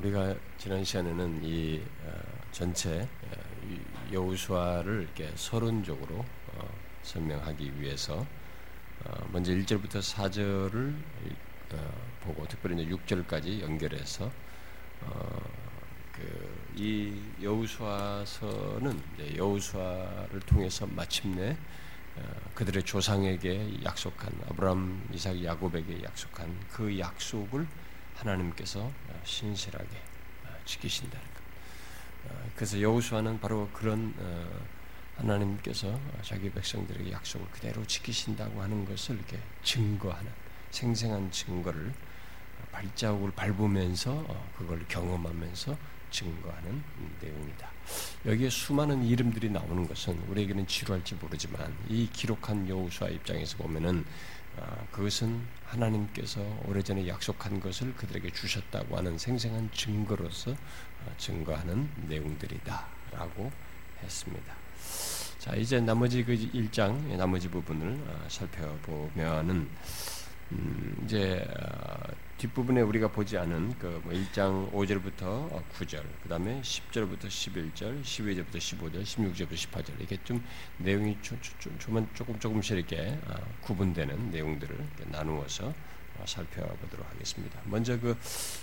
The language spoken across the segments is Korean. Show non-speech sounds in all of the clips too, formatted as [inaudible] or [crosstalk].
우리가 지난 시간에는 이 어, 전체 어, 여우수아를 이렇게 서론적으로 어, 설명하기 위해서 먼저 1절부터 4절을 보고 특별히 이제 6절까지 연결해서 그이 여우수아서는 여우수아를 통해서 마침내 그들의 조상에게 약속한 아브라함, 이삭, 야곱에게 약속한 그 약속을 하나님께서 신실하게 지키신다는 것. 그래서 여호수아는 바로 그런 하나님께서 자기 백성들에게 약속을 그대로 지키신다고 하는 것을 이렇게 증거하는 생생한 증거를 발자국을 밟으면서 어, 그걸 경험하면서 증거하는 내용이다. 여기에 수많은 이름들이 나오는 것은 우리에게는 지루할지 모르지만 이 기록한 여호수아 입장에서 보면은 아, 그것은 하나님께서 오래전에 약속한 것을 그들에게 주셨다고 하는 생생한 증거로서 어, 증거하는 내용들이다라고 했습니다. 자, 이제 나머지 그 1장 나머지 부분을 어, 살펴보면은 음, 이제 어, 뒷부분에 우리가 보지 않은 그 1장 뭐 5절부터 9절, 그 다음에 10절부터 11절, 12절부터 15절, 16절부터 18절 이렇게 좀 내용이 조, 조, 조, 조금 조금씩 이렇게 어, 구분되는 내용들을 나누어서 어, 살펴보도록 하겠습니다. 먼저 그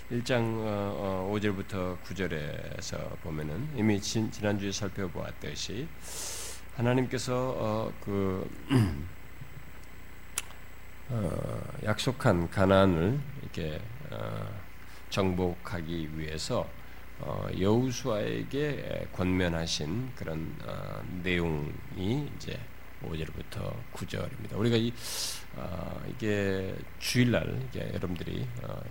1장 5절부터 9절에서 보면은 이미 진, 지난주에 살펴보았듯이 하나님께서 그 어, [clears throat] 약속한 가난을 이렇게 어, 정복하기 위해서 어, 여우수아에게 권면하신 그런 어, 내용이 이제 5절부터 9절입니다. 우리가 이 어, 이게 주일날 이게 여러분들이 어,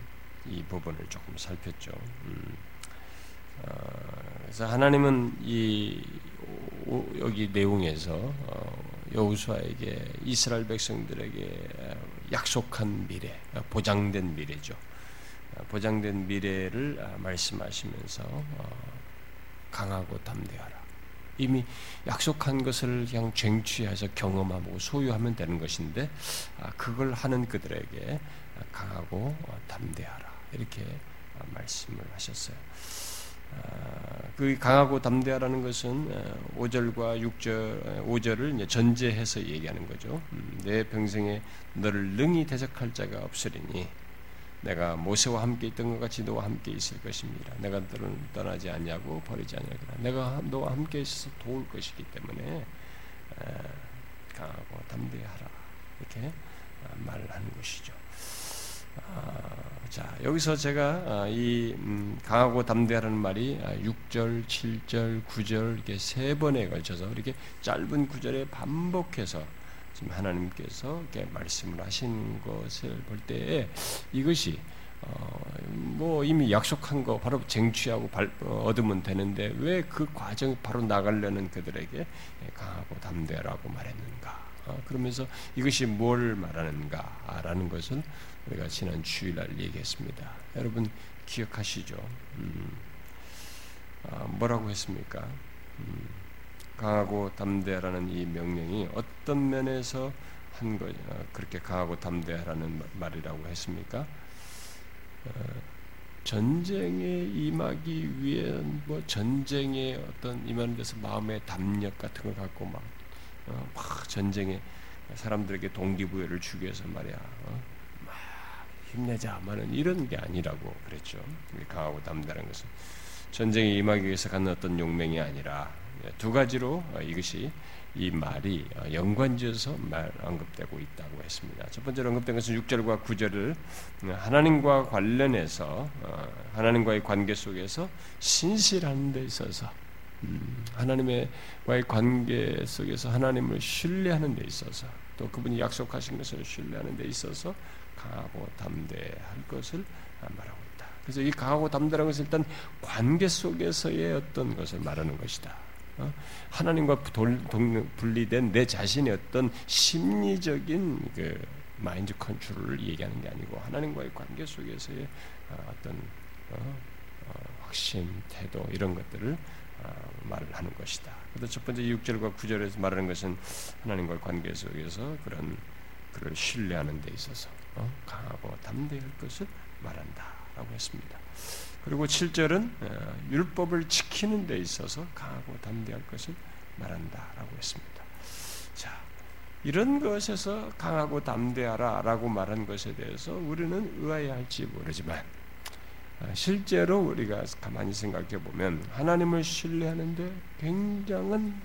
이 부분을 조금 살폈죠. 음, 그래서 하나님은 이 여기 내용에서 여우수아에게 이스라엘 백성들에게 약속한 미래, 보장된 미래죠. 보장된 미래를 말씀하시면서 어, 강하고 담대하라. 이미 약속한 것을 그냥 쟁취해서 경험하고 소유하면 되는 것인데 아, 그걸 하는 그들에게 강하고 담대하라 이렇게 말씀을 하셨어요. 아, 그 강하고 담대하라는 것은 5절과 6절, 5절을 전제해서 얘기하는 거죠. 음, 내 평생에 너를 능히 대적할 자가 없으리니 내가 모세와 함께 있던 것 같이 너와 함께 있을 것입니다. 내가 너를 떠나지 않냐고 버리지 않냐고 내가 너와 함께 있어서 도울 것이기 때문에 강하고 담대하라 이렇게 아, 말을 하는 것이죠. 아, 자, 여기서 제가 아, 이 음, 강하고 담대하라는 말이 6절, 7절, 9절 이렇게 세 번에 걸쳐서 이렇게 짧은 구절에 반복해서 지금 하나님께서 이렇게 말씀을 하신 것을 볼 때에 이것이 어, 뭐 이미 약속한 거 바로 쟁취하고 발, 어, 얻으면 되는데 왜 그 과정 바로 나가려는 그들에게 강하고 담대라고 말했는가? 어, 그러면서 이것이 뭘 말하는가라는 것은 우리가 지난 주일날 얘기했습니다. 여러분 기억하시죠? 음, 아, 뭐라고 했습니까? 음, 강하고 담대하라는 이 명령이 어떤 면에서 한 거, 어, 그렇게 강하고 담대하라는 말이라고 했습니까? 어, 전쟁에 임하기 위해 뭐 전쟁에 어떤 임하는 데서 마음의 담력 같은 걸 갖고 막, 어, 막 전쟁에 사람들에게 동기부여를 주기 위해서 말이야. 어? 힘내자마는 이런 게 아니라고 그랬죠. 강하고 담대한 것은 전쟁에 임하기 위해서 갖는 어떤 용맹이 아니라 두 가지로 이것이 이 말이 연관지어서 말 언급되고 있다고 했습니다. 첫 번째로 언급된 것은 6절과 9절을 하나님과 관련해서 어, 하나님과의 관계 속에서 신실한 데 있어서 음, 하나님과의 관계 속에서 하나님을 신뢰하는 데 있어서 또 그분이 약속하신 것을 신뢰하는 데 있어서 강하고 담대할 것을 말하고 있다. 그래서 이 강하고 담대라는 것은 일단 관계 속에서의 어떤 것을 말하는 것이다. 어? 하나님과 분리된 내 자신의 어떤 심리적인 그 마인드 컨트롤을 얘기하는 게 아니고 하나님과의 관계 속에서의 어, 어떤 어, 확신, 태도 이런 것들을 말을 하는 것이다. 첫 번째 6절과 9절에서 말하는 것은 하나님과의 관계 속에서 그런 그를 신뢰하는 데 있어서 어? 강하고 담대할 것을 말한다라고 했습니다. 그리고 7절은 어, 율법을 지키는 데 있어서 강하고 담대할 것을 말한다라고 했습니다. 자, 이런 것에서 강하고 담대하라라고 말한 것에 대해서 우리는 의아해할지 모르지만 어, 실제로 우리가 가만히 생각해 보면 하나님을 신뢰하는데 굉장한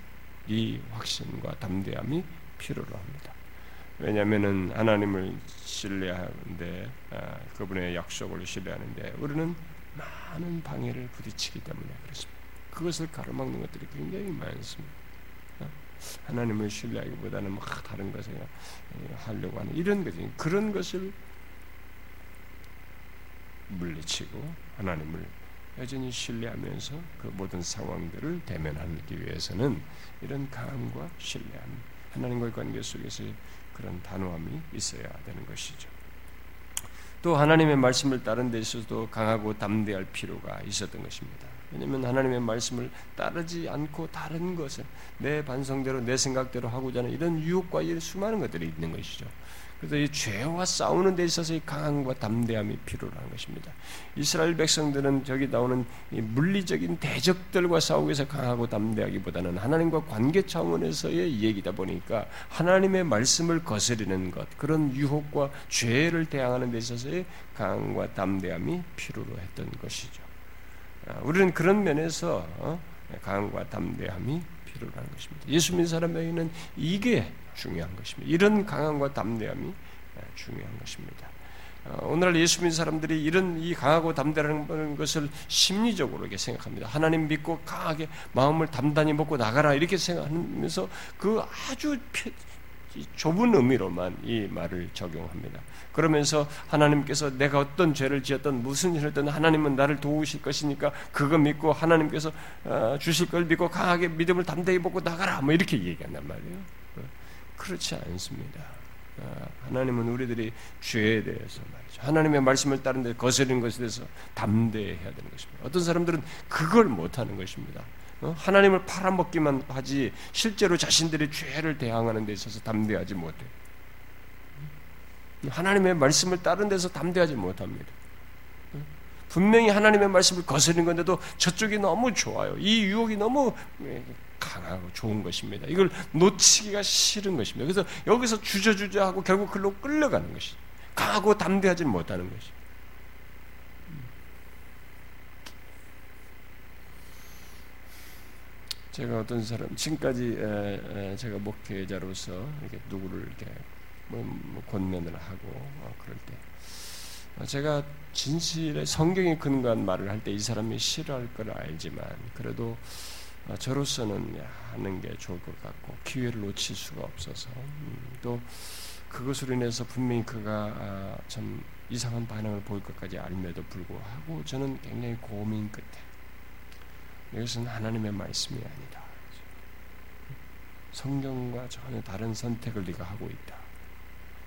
이 확신과 담대함이 필요로 합니다. 왜냐하면 하나님을 신뢰하는데 아, 그분의 약속을 신뢰하는데 우리는 많은 방해를 부딪히기 때문에 그렇습니다. 그것을 가로막는 것들이 굉장히 많습니다. 어? 하나님을 신뢰하기보다는 막 다른 것을 하려고 하는 이런 것이 그런 것을 물리치고 하나님을 여전히 신뢰하면서 그 모든 상황들을 대면하기 위해서는 이런 강함과 신뢰함, 하나님과의 관계 속에서 그런 단호함이 있어야 되는 것이죠. 또 하나님의 말씀을 따른 데 있어서도 강하고 담대할 필요가 있었던 것입니다. 왜냐하면 하나님의 말씀을 따르지 않고 다른 것을 내 반성대로 내 생각대로 하고자 하는 이런 유혹과 수많은 것들이 있는 것이죠. 그래서 이 죄와 싸우는 데 있어서 이 강함과 담대함이 필요한 것입니다. 이스라엘 백성들은 저기 나오는 물리적인 대적들과 싸우기 위해서 강하고 담대하기보다는 하나님과 관계 차원에서의 얘기다 보니까 하나님의 말씀을 거스리는 것, 그런 유혹과 죄를 대항하는 데 있어서의 강함과 담대함이 필요로 했던 것이죠. 아, 우리는 그런 면에서 어, 강함과 담대함이 필요한 것입니다. 예수 믿는 사람에게는 이게 중요한 것입니다. 이런 강함과 담대함이 아, 중요한 것입니다. 어, 오늘날 예수 믿는 사람들이 이런 이 강하고 담대라는 것을 심리적으로 이렇게 생각합니다. 하나님 믿고 강하게 마음을 단단히 먹고 나가라 이렇게 생각하면서 그 아주 좁은 의미로만 이 말을 적용합니다. 그러면서 하나님께서 내가 어떤 죄를 지었던 무슨 일을 했던 하나님은 나를 도우실 것이니까 그거 믿고 하나님께서 어, 주실 걸 믿고 강하게 믿음을 담대히 먹고 나가라 뭐 이렇게 얘기한단 말이에요. 그렇지 않습니다. 아, 하나님은 우리들이 죄에 대해서 말이죠. 하나님의 말씀을 따르는데 거스르는 것에 대해서 담대해야 되는 것입니다. 어떤 사람들은 그걸 못하는 것입니다. 어? 하나님을 팔아먹기만 하지 실제로 자신들의 죄를 대항하는 데 있어서 담대하지 못해. 하나님의 말씀을 따른 데서 담대하지 못합니다. 어? 분명히 하나님의 말씀을 거스르는 건데도 저쪽이 너무 좋아요. 이 유혹이 너무 예, 강하고 좋은 것입니다. 이걸 놓치기가 싫은 것입니다. 그래서 여기서 주저주저 하고 결국 글로 끌려가는 것이 강하고 담대하지 못하는 것이. 제가 어떤 사람 지금까지 제가 목회자로서 이렇게 누구를 이렇게 뭐, 뭐 권면을 하고 어, 그럴 때 어, 제가 진실의 성경에 근거한 말을 할 때 이 사람이 싫어할 걸 알지만 그래도 어, 저로서는 하는 게 좋을 것 같고 기회를 놓칠 수가 없어서 음, 또 그것으로 인해서 분명히 그가 아, 참 이상한 반응을 보일 것까지 알면도 불구하고 저는 굉장히 고민 끝에 이것은 하나님의 말씀이 아니다. 성경과 전혀 다른 선택을 네가 하고 있다.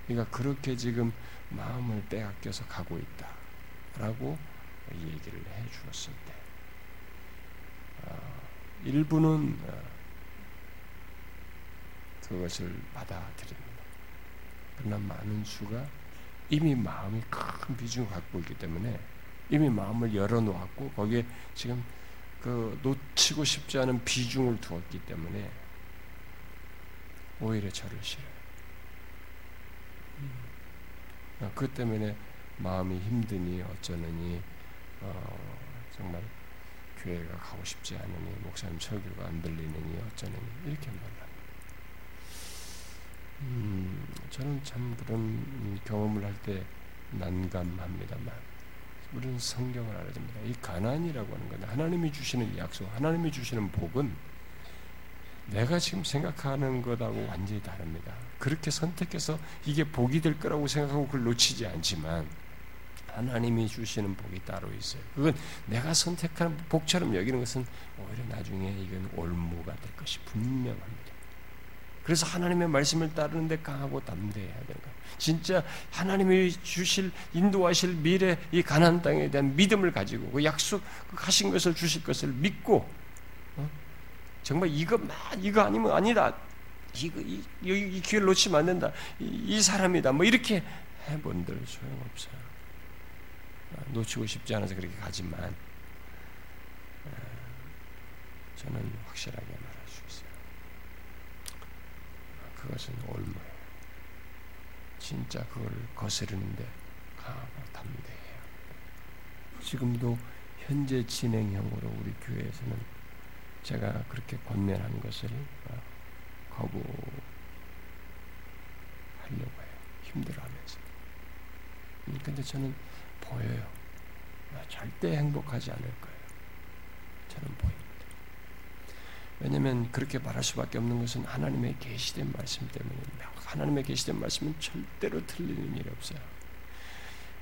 네가 그렇게 지금 마음을 빼앗겨서 가고 있다. 라고 얘기를 해 주었을 때 어, 일부는 어, 그것을 받아들입니다. 그러나 많은 수가 이미 마음이 큰 비중을 갖고 있기 때문에 이미 마음을 열어놓았고 거기에 지금 그 놓치고 싶지 않은 비중을 두었기 때문에 오히려 저를 싫어요. 음. 그 때문에 마음이 힘드니 어쩌느니 어, 정말 교회가 가고 싶지 않으니 목사님 설교가 안 들리느니 어쩌느니 이렇게 말합니다. 음, 저는 참 그런 경험을 할 때 난감합니다만 우리는 성경을 알아야 됩니다. 이 가난이라고 하는 건 하나님이 주시는 약속, 하나님이 주시는 복은 내가 지금 생각하는 것하고 완전히 다릅니다. 그렇게 선택해서 이게 복이 될 거라고 생각하고 그걸 놓치지 않지만 하나님이 주시는 복이 따로 있어요. 그건 내가 선택한 복처럼 여기는 것은 오히려 나중에 이건 올무가 될 것이 분명합니다. 그래서 하나님의 말씀을 따르는데 강하고 담대해야 되는 거예요. 진짜 하나님이 주실 인도하실 미래 이 가나안 땅에 대한 믿음을 가지고 그 약속하신 것을 주실 것을 믿고 어? 정말 이거 이거 아니면 아니다. 이거 이, 이, 이 기회를 놓치면 안 된다. 이, 이 사람이다. 뭐 이렇게 해본들 소용없어요. 어, 놓치고 싶지 않아서 그렇게 가지만 어, 저는 확실하게 말할 수 있어요. 그것은 올무예요. 진짜 그걸 거스르는데 강하고 담대해요. 지금도 현재 진행형으로 우리 교회에서는 제가 그렇게 권면하는 것을 어, 거부하려고 해요. 힘들어하면서. 음, 근데 저는 보여요. 아, 절대 행복하지 않을 거예요. 저는 보입니다. 왜냐하면 그렇게 말할 수밖에 없는 것은 하나님의 계시된 말씀 때문입니다. 하나님의 계시된 말씀은 절대로 틀리는 일이 없어요.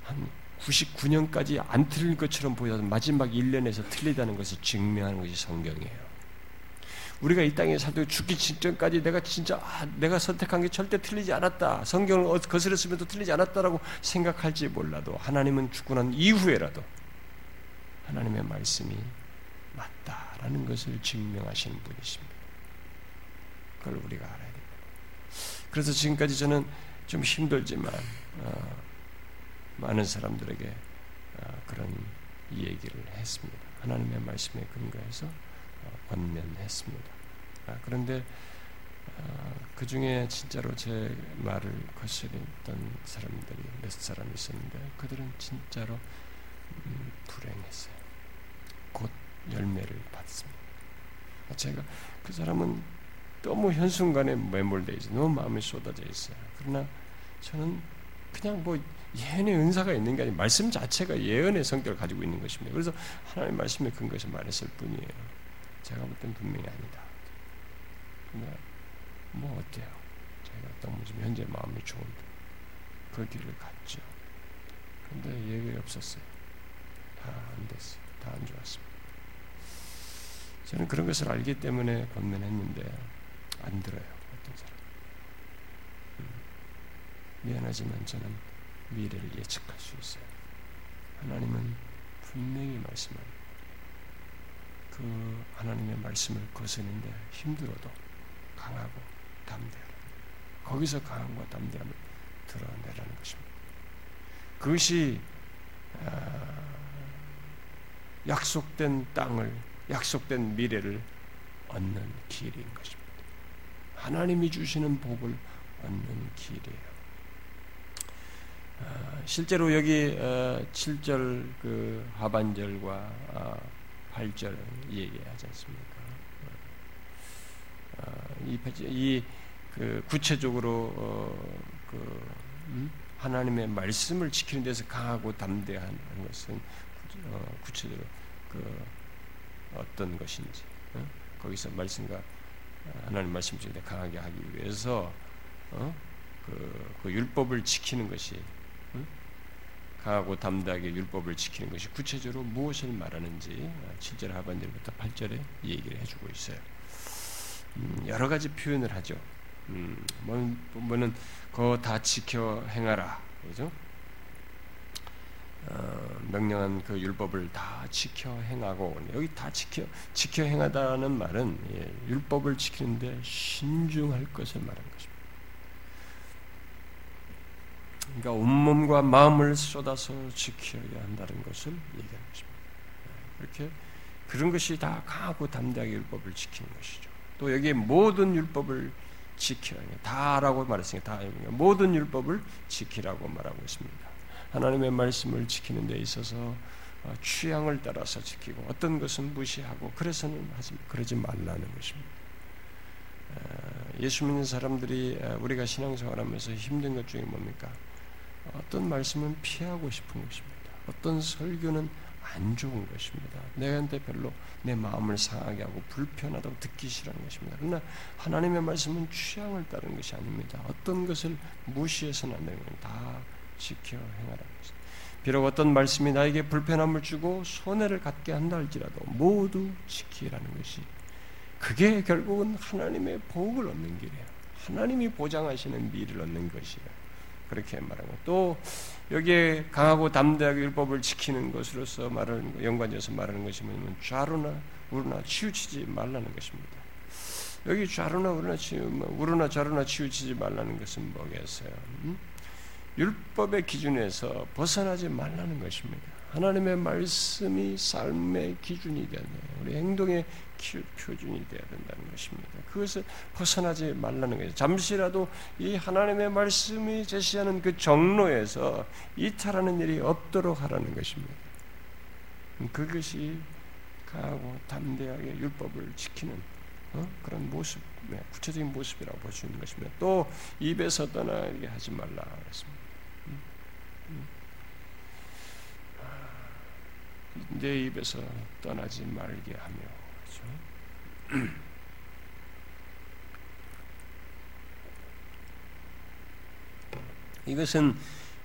한 99년까지 안 틀릴 것처럼 보여도 마지막 1년에서 틀리다는 것을 증명하는 것이 성경이에요. 우리가 이 땅에 살때 죽기 직전까지 내가 진짜 아, 내가 선택한 게 절대 틀리지 않았다. 성경을 거스렸으면도 틀리지 않았다라고 생각할지 몰라도 하나님은 죽고 난 이후에라도 하나님의 말씀이 맞다라는 것을 증명하시는 분이십니다. 그걸 우리가 알아야 됩니다. 그래서 지금까지 저는 좀 힘들지만 어, 많은 사람들에게 어, 그런 얘기를 했습니다. 하나님의 말씀에 근거해서 어, 권면했습니다. 아, 그런데 어, 그 중에 진짜로 제 말을 거스렸던 사람들이 몇 사람 있었는데 그들은 진짜로 음, 불행했어요. 곧 열매를 받습니다. 아, 제가 그 사람은 너무 현순간에 매몰돼 있어 너무 마음이 쏟아져 있어요. 그러나 저는 그냥 뭐 예언의 은사가 있는 게 아니라 말씀 자체가 예언의 성격을 가지고 있는 것입니다. 그래서 하나님 말씀에 근거해서 말했을 뿐이에요. 제가 볼 땐 분명히 아니다. 근데 뭐 어때요? 제가 너무 지금 현재 마음이 좋은데 그 길을 갔죠. 근데 예외 없었어요. 다 안 됐어요. 다 안 좋았습니다. 저는 그런 것을 알기 때문에 권면했는데 안 들어요. 어떤 사람. 음, 미안하지만 저는 미래를 예측할 수 있어요. 하나님은 분명히 말씀합니다. 그 하나님의 말씀을 거스는데 힘들어도 강하고 담대하라. 거기서 강함과 담대함을 드러내라는 것입니다. 그것이 아, 약속된 땅을 약속된 미래를 얻는 길인 것입니다. 하나님이 주시는 복을 얻는 길이에요. 아, 실제로 여기 7절 어, 그 하반절과 8절 아, 얘기하지 않습니까? 아, 이, 이 그 구체적으로 어, 그 음? 하나님의 말씀을 지키는 데서 강하고 담대한 것은 어, 구체적으로 그 어떤 것인지 어? 거기서 말씀과 하나님 말씀 중에 강하게 하기 위해서 어? 그, 그 율법을 지키는 것이 강하고 담대하게 율법을 지키는 것이 구체적으로 무엇을 말하는지 7절 하반절부터 8절에 얘기를 해주고 있어요. 음, 여러 가지 표현을 하죠. 음, 뭐, 뭐는 그거 다 지켜 행하라, 그죠? 어, 명령한 그 율법을 다 지켜 행하고 여기 다 지켜 지켜 행하다는 말은 예, 율법을 지키는데 신중할 것을 말하는 것입니다. 그러니까 온몸과 마음을 쏟아서 지켜야 한다는 것을 얘기하는 것입니다. 그렇게 그런 것이 다 강하고 담대하게 율법을 지키는 것이죠. 또 여기에 모든 율법을 지켜야 다라고 말했으니까 다 모든 율법을 지키라고 말하고 있습니다. 하나님의 말씀을 지키는 데 있어서 어, 취향을 따라서 지키고 어떤 것은 무시하고 그래서는 하지 그러지 말라는 것입니다. 예수 믿는 사람들이 우리가 신앙생활하면서 힘든 것 중에 뭡니까? 어떤 말씀은 피하고 싶은 것입니다. 어떤 설교는 안 좋은 것입니다. 내한테 별로 내 마음을 상하게 하고 불편하다고 듣기 싫어하는 것입니다. 그러나 하나님의 말씀은 취향을 따르는 것이 아닙니다. 어떤 것을 무시해서는 안 되는 다 지켜 행하라는 것입니다. 비록 어떤 말씀이 나에게 불편함을 주고 손해를 갖게 한다 할지라도 모두 지키라는 것이 그게 결국은 하나님의 복을 얻는 길이에요. 하나님이 보장하시는 미를 얻는 것이에요. 그렇게 말하고 또 여기에 강하고 담대하게 율법을 지키는 것으로서 말하는 연관돼서 말하는 것이 뭐냐면 좌로나 우로나 치우치지 말라는 것입니다. 여기 좌로나 우로나 치우 뭐 우로나 좌로나 치우치지 말라는 것은 뭐겠어요? 음? 율법의 기준에서 벗어나지 말라는 것입니다. 하나님의 말씀이 삶의 기준이 되는 우리 행동의 표준이 되어야 된다는 것입니다. 그것을 벗어나지 말라는 거예요. 잠시라도 이 하나님의 말씀이 제시하는 그 정로에서 이탈하는 일이 없도록 하라는 것입니다. 그것이 강하고 담대하게 율법을 지키는 어? 그런 모습, 네, 구체적인 모습이라고 볼 수 있는 것입니다. 또 입에서 떠나게 하지 말라 그랬습니다. 음? 음. 아, 내 입에서 떠나지 말게 하며 그렇죠? [clears throat] 이것은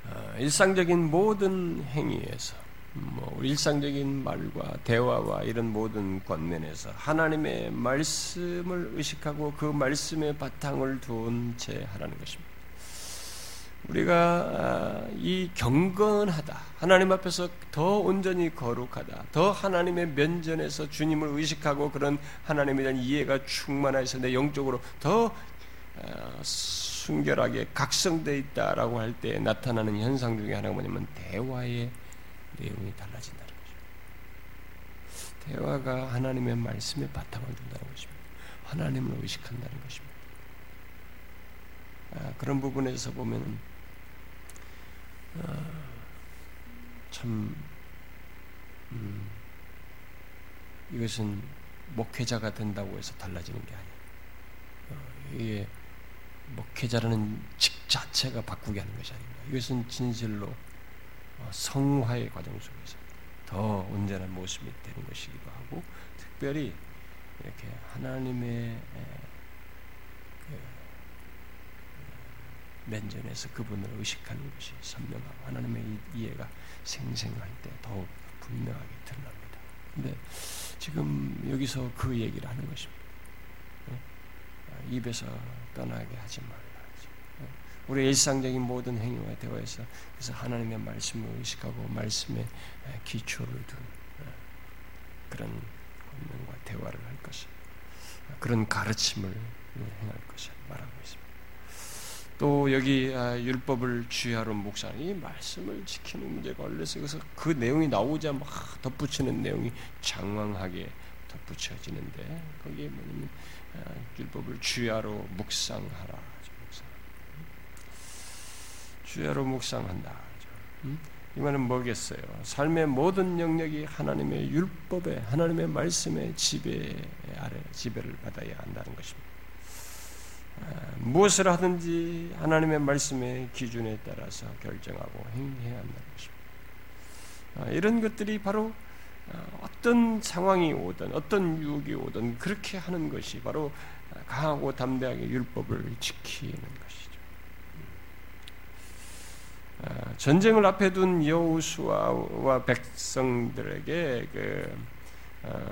어, 일상적인 모든 행위에서 뭐 일상적인 말과 대화와 이런 모든 권면에서 하나님의 말씀을 의식하고 그 말씀의 바탕을 둔 채 하라는 것입니다. 우리가 아, 이 경건하다, 하나님 앞에서 더 온전히 거룩하다, 더 하나님의 면전에서 주님을 의식하고 그런 하나님에 대한 이해가 충만해서 내 영적으로 더 아, 순결하게 각성되어 있다라고 할 때 나타나는 현상 중에 하나가 뭐냐면 대화의 내용이 달라진다는 것입니다. 대화가 하나님의 말씀에 바탕을 둔다는 것입니다. 하나님을 의식한다는 것입니다. 아, 그런 부분에서 보면 아, 참 음, 이것은 목회자가 된다고 해서 달라지는 게 아니에요. 어, 이게 목회자라는 직 자체가 바꾸게 하는 것이 아닙니다. 이것은 진실로 어, 성화의 과정 속에서 더 온전한 모습이 되는 것이기도 하고 특별히 이렇게 하나님의 면전에서 그분을 의식하는 것이 선명하고 하나님의 이해가 생생할 때 더욱 분명하게 드러납니다. 근데 지금 여기서 그 얘기를 하는 것입니다. 아, 입에서 떠나게 하지 말라. 우리 일상적인 모든 행위와 대화에서 그래서 하나님의 말씀을 의식하고 말씀에 기초를 둔 그런 권면과 대화를 할 것이 그런 가르침을 행할 것을 말하고 있습니다. 또 여기 아, 율법을 주야로 묵상 이 말씀을 지키는 문제가 올려서 그래서 그 내용이 나오자 막 덧붙이는 내용이 장황하게 덧붙여지는데 거기에 뭐냐면 아, 율법을 주야로 묵상하라 주야로 묵상한다. 음? 이 말은 뭐겠어요? 삶의 모든 영역이 하나님의 율법에 하나님의 말씀의 지배 아래 지배를 받아야 한다는 것입니다. 아, 무엇을 하든지 하나님의 말씀의 기준에 따라서 결정하고 행해야 한다는 것입니다. 아, 이런 것들이 바로 아, 어떤 상황이 오든 어떤 유혹이 오든 그렇게 하는 것이 바로 강하고 담대하게 율법을 지키는 것이죠. 아, 전쟁을 앞에 둔 여호수아와 백성들에게 그 어,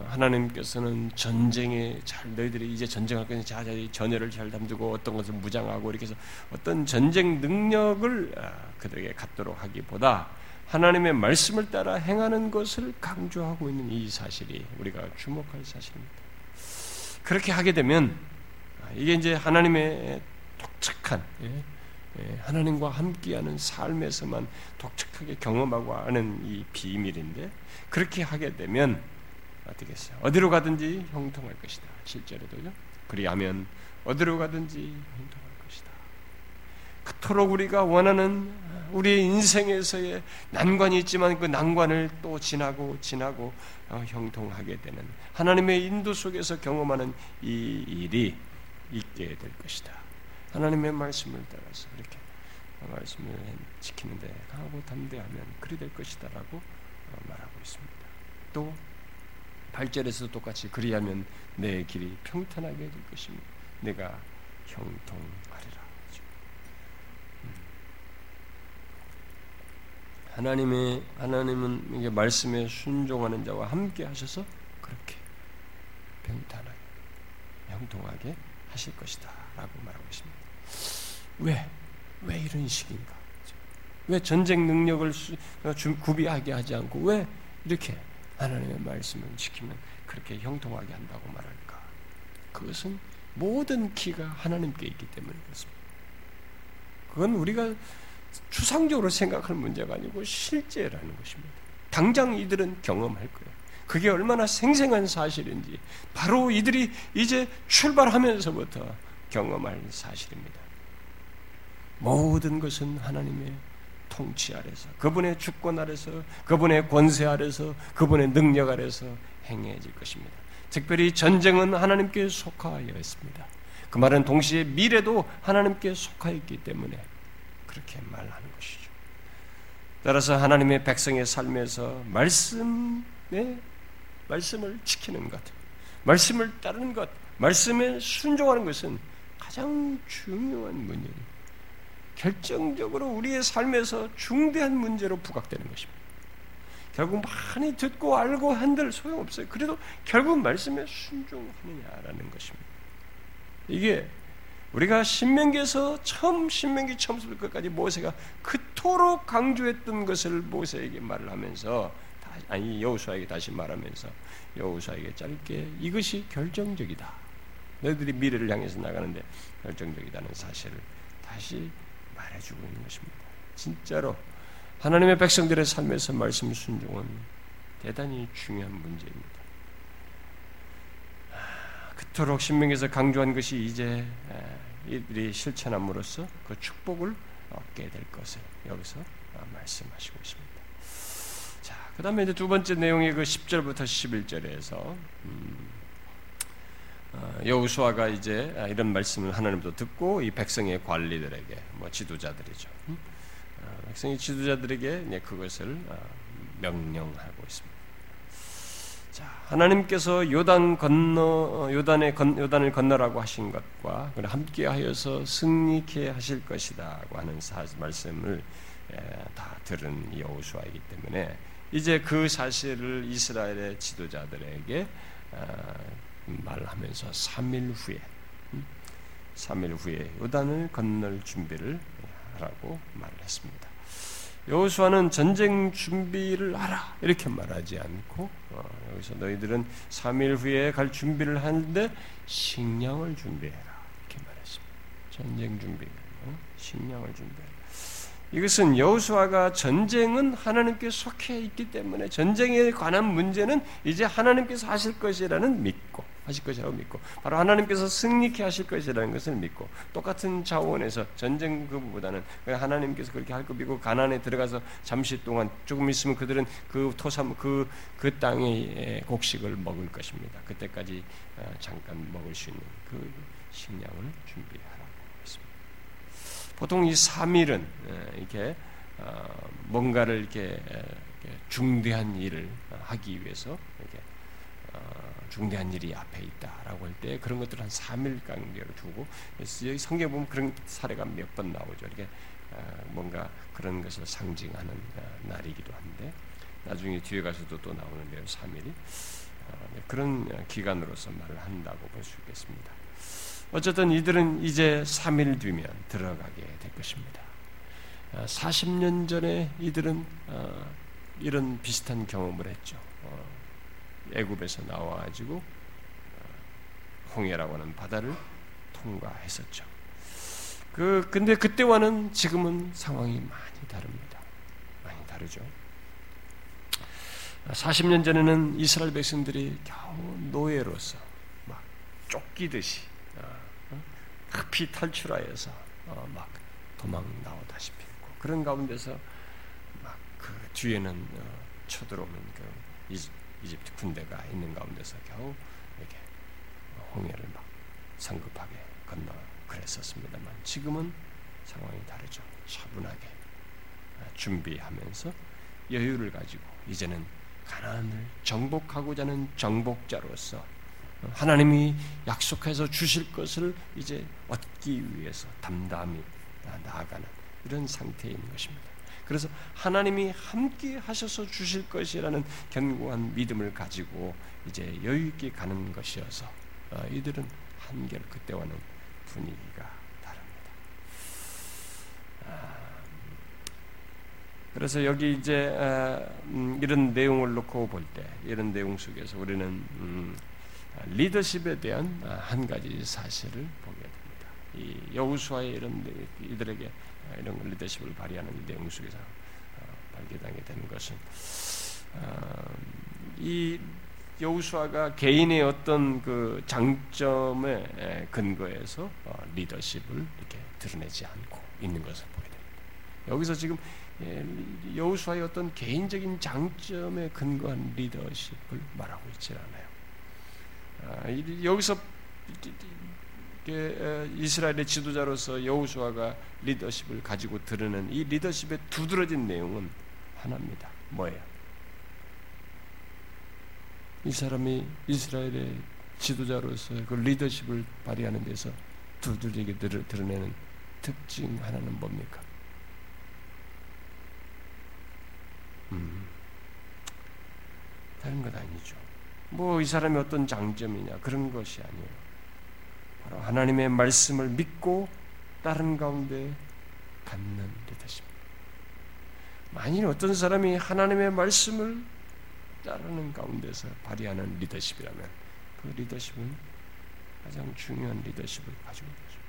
하나님께서는 전쟁에 잘 너희들이 이제 전쟁할 거니 자자히 전열을 잘 담두고 어떤 것을 무장하고 이렇게 해서 어떤 전쟁 능력을 아, 그들에게 갖도록 하기보다 하나님의 말씀을 따라 행하는 것을 강조하고 있는 이 사실이 우리가 주목할 사실입니다. 그렇게 하게 되면 아, 이게 이제 하나님의 독특한 예, 예, 하나님과 함께하는 삶에서만 독특하게 경험하고 아는 이 비밀인데 그렇게 하게 되면 어떻겠어요? 어디로 가든지 형통할 것이다. 실제로도요. 그리하면 어디로 가든지 형통할 것이다. 그토록 우리가 원하는 우리의 인생에서의 난관이 있지만 그 난관을 또 지나고 지나고 어, 형통하게 되는 하나님의 인도 속에서 경험하는 이 일이 있게 될 것이다. 하나님의 말씀을 따라서 이렇게 말씀을 지키는데 강하고 담대하면 그리 될 것이다라고 어, 말하고 있습니다. 또 8절에서 똑같이 그리하면 내 길이 평탄하게 될 것이며 내가 형통하리라. 음. 하나님의 하나님은 이게 말씀에 순종하는 자와 함께 하셔서 그렇게 평탄하게 형통하게 하실 것이다라고 말하고 있습니다. 왜? 왜 이런 식인가? 왜 전쟁 능력을 어, 구비하게 하지 않고 왜 이렇게 하나님의 말씀을 지키면 그렇게 형통하게 한다고 말할까? 그것은 모든 키가 하나님께 있기 때문에 그렇습니다. 그건 우리가 추상적으로 생각할 문제가 아니고 실제라는 것입니다. 당장 이들은 경험할 거예요. 그게 얼마나 생생한 사실인지 바로 이들이 이제 출발하면서부터 경험할 사실입니다. 모든 것은 하나님의 통치 아래서, 그분의 주권 아래서, 그분의 권세 아래서, 그분의 능력 아래서 행해질 것입니다. 특별히 전쟁은 하나님께 속하여 있습니다. 그 말은 동시에 미래도 하나님께 속하였기 때문에 그렇게 말하는 것이죠. 따라서 하나님의 백성의 삶에서 말씀의 말씀을 지키는 것, 말씀을 따르는 것, 말씀에 순종하는 것은 가장 중요한 문제입니다. 결정적으로 우리의 삶에서 중대한 문제로 부각되는 것입니다. 결국 많이 듣고 알고 한들 소용없어요. 그래도 결국 말씀에 순종하느냐라는 것입니다. 이게 우리가 신명기에서 처음 신명기 처음부터 끝까지 모세가 그토록 강조했던 것을 모세에게 말을 하면서 아니 여호수아에게 다시 말하면서 여호수아에게 짧게 이것이 결정적이다. 너희들이 미래를 향해서 나가는데 결정적이다는 사실을 다시 말 해주고 있는 것입니다. 진짜로 하나님의 백성들의 삶에서 말씀 순종은 대단히 중요한 문제입니다. 아, 그토록 신명에서 강조한 것이 이제 이들이 실천함으로써 그 축복을 얻게 될 것을 여기서 말씀하시고 있습니다. 자, 그 다음에 이제 두 번째 내용이 그 10절부터 11절에서 음, 어, 여우수아가 이제 이런 말씀을 하나님도 듣고 이 백성의 관리들에게 뭐 지도자들이죠. 음? 어, 백성의 지도자들에게 그것을 어, 명령하고 있습니다. 자, 하나님께서 요단 건너 요단의 건, 요단을 건너라고 하신 것과 함께하여서 승리케 하실 것이다고 하는 사, 말씀을 예, 다 들은 여호수아이기 때문에 이제 그 사실을 이스라엘의 지도자들에게 말하면서 3일 후에 3일 음, 후에 요단을 건널 준비를 하라고 말을 했습니다. 여호수아는 전쟁 준비를 하라 이렇게 말하지 않고 어, 여기서 너희들은 3일 후에 갈 준비를 하는데 식량을 준비해라 이렇게 말했습니다. 전쟁 준비, 어? 식량을 준비해라. 이것은 여호수아가 전쟁은 하나님께 속해 있기 때문에 전쟁에 관한 문제는 이제 하나님께서 하실 것이라는 믿고 하실 것이라고 믿고 바로 하나님께서 승리케 하실 것이라는 것을 믿고 똑같은 자원에서 전쟁 그보다는 하나님께서 그렇게 할 거 믿고 가난에 들어가서 잠시 동안 조금 있으면 그들은 그 토삼 그그 그 땅의 곡식을 먹을 것입니다. 그때까지 어, 잠깐 먹을 수 있는 그 식량을 준비하라고 했습니다. 보통 이 3일은 이렇게 어, 뭔가를 이렇게 중대한 일을 하기 위해서 이렇게 어, 중대한 일이 앞에 있다라고 할 때 그런 것들 한 3일 간격을 두고 여기 성경 보면 그런 사례가 몇 번 나오죠. 이렇게 어, 뭔가 그런 것을 상징하는 어, 날이기도 한데 나중에 뒤에 가서도 또 나오는데요. 3일이 네, 그런 기간으로서 말을 한다고 볼 수 있겠습니다. 어쨌든 이들은 이제 3일 뒤면 들어가게 될 것입니다. 40년 전에 이들은 이런 비슷한 경험을 했죠. 애굽에서 나와가지고 어, 홍해라고 하는 바다를 통과했었죠. 그 근데 그때와는 지금은 상황이 많이 다릅니다. 많이 다르죠. 40년 전에는 이스라엘 백성들이 겨우 노예로서 막 쫓기듯이 어, 어, 급히 탈출하여서 막 도망 나오다시피 했고 그런 가운데서 막 그 뒤에는 쳐들어오는 그 이집트 군대가 있는 가운데서 겨우 이렇게 홍해를 막 성급하게 건너 그랬었습니다만 지금은 상황이 다르죠. 차분하게 아, 준비하면서 여유를 가지고 이제는 가난을 정복하고자 하는 정복자로서 하나님이 약속해서 주실 것을 이제 얻기 위해서 담담히 나아가는 이런 있는 것입니다. 그래서 하나님이 함께 하셔서 주실 것이라는 견고한 믿음을 가지고 이제 여유 있게 가는 것이어서 어, 이들은 한결 그때와는 분위기가 다릅니다. 아, 그래서 여기 이제 아, 음, 이런 내용을 놓고 볼 때 이런 내용 속에서 우리는 음, 리더십에 대한 아, 한 가지 사실을 보게 됩니다. 이 여우수아의 이런 이들에게 이런 리더십을 발휘하는 내용 속에서 어, 발견하게 되는 것은 이 여우수아가 개인의 어떤 그 장점에 근거해서 어, 리더십을 이렇게 드러내지 않고 있는 것을 보게 됩니다. 여기서 지금 예, 여우수아의 어떤 개인적인 장점에 근거한 리더십을 말하고 있지 않아요. 아, 여기서 이스라엘의 지도자로서 여우수아가 리더십을 가지고 드러낸 이 리더십의 두드러진 내용은 하나입니다. 뭐예요? 이 사람이 이스라엘의 지도자로서 그 리더십을 발휘하는 데서 두들리게 드러내는 특징 하나는 뭡니까? 음, 다른 것 아니죠. 뭐 이 사람이 어떤 장점이냐 그런 것이 아니에요. 바로 하나님의 말씀을 믿고 다른 가운데 갖는 리더십입니다. 만일 어떤 사람이 하나님의 말씀을 따르는 가운데서 발휘하는 리더십이라면 그 리더십은 가장 중요한 리더십을 가지고 있죠.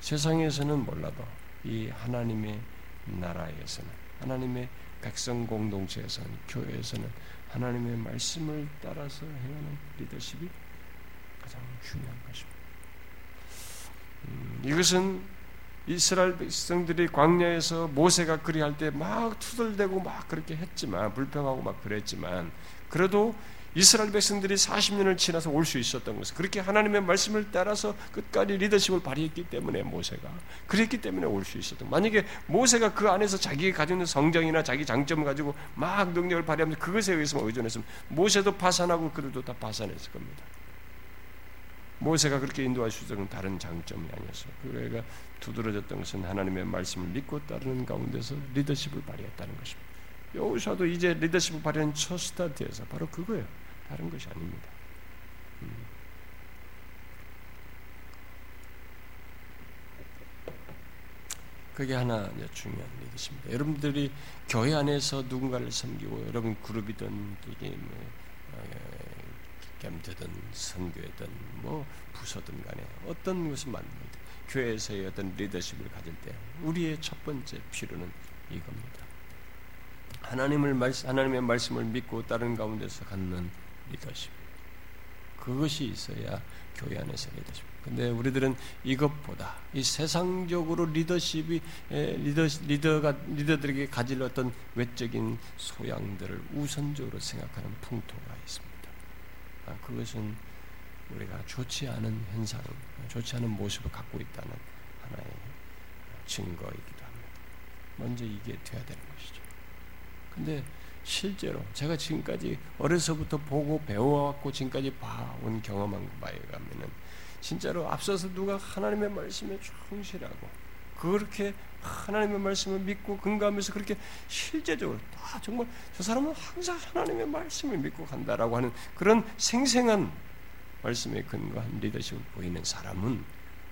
세상에서는 몰라도 이 하나님의 나라에서는 하나님의 백성 공동체에서는 교회에서는 하나님의 말씀을 따라서 행하는 리더십이 가장 중요한 것입니다. 음, 이것은 이스라엘 백성들이 광야에서 모세가 그리할 때 막 투덜대고 막 그렇게 했지만 불평하고 막 그랬지만 그래도 이스라엘 백성들이 40년을 지나서 올 수 있었던 것은 그렇게 하나님의 말씀을 따라서 끝까지 리더십을 발휘했기 때문에 모세가 그랬기 때문에 올 수 있었던 만약에 모세가 그 안에서 자기가 가지고 있는 성장이나 자기 장점을 가지고 막 능력을 발휘하면서 그것에 의해서 의존했으면 모세도 파산하고 그들도 다 파산했을 겁니다. 모세가 그렇게 인도할 수 있었던 다른 장점이 아니었어요. 그가 두드러졌던 것은 하나님의 말씀을 믿고 따르는 가운데서 리더십을 발휘했다는 것입니다. 여호수아도 이제 리더십을 발휘한 첫 스타트에서 바로 그거예요. 다른 것이 아닙니다. 음. 그게 하나 중요한 리더십입니다. 여러분들이 교회 안에서 누군가를 섬기고 여러분 그룹이든 이게 뭐 겸되든 선교든 뭐 부서든 간에 어떤 것을 만듭니다. 교회에서의 어떤 리더십을 가질 때 우리의 첫 번째 필요는 이겁니다. 하나님을 말씀, 하나님의 말씀을 믿고 따르는 가운데서 갖는 리더십. 그것이 있어야 교회 안에서 리더십. 근데 우리들은 이것보다 이 세상적으로 리더십이 리더 리더가 리더들에게 가질 어떤 외적인 소양들을 우선적으로 생각하는 풍토가 있습니다. 아, 그것은 우리가 좋지 않은 현상, 좋지 않은 모습을 갖고 있다는 하나의 증거이기도 합니다. 먼저 이게 돼야 되는 것이죠. 근데 실제로 제가 지금까지 어려서부터 보고 배워왔고 지금까지 봐온 경험한 바에 가면은 진짜로 앞서서 누가 하나님의 말씀에 충실하고 그렇게 하나님의 말씀을 믿고 근거하면서 그렇게 실제적으로 아, 정말 저 사람은 항상 하나님의 말씀을 믿고 간다라고 하는 그런 생생한 말씀에 근거한 리더십을 보이는 사람은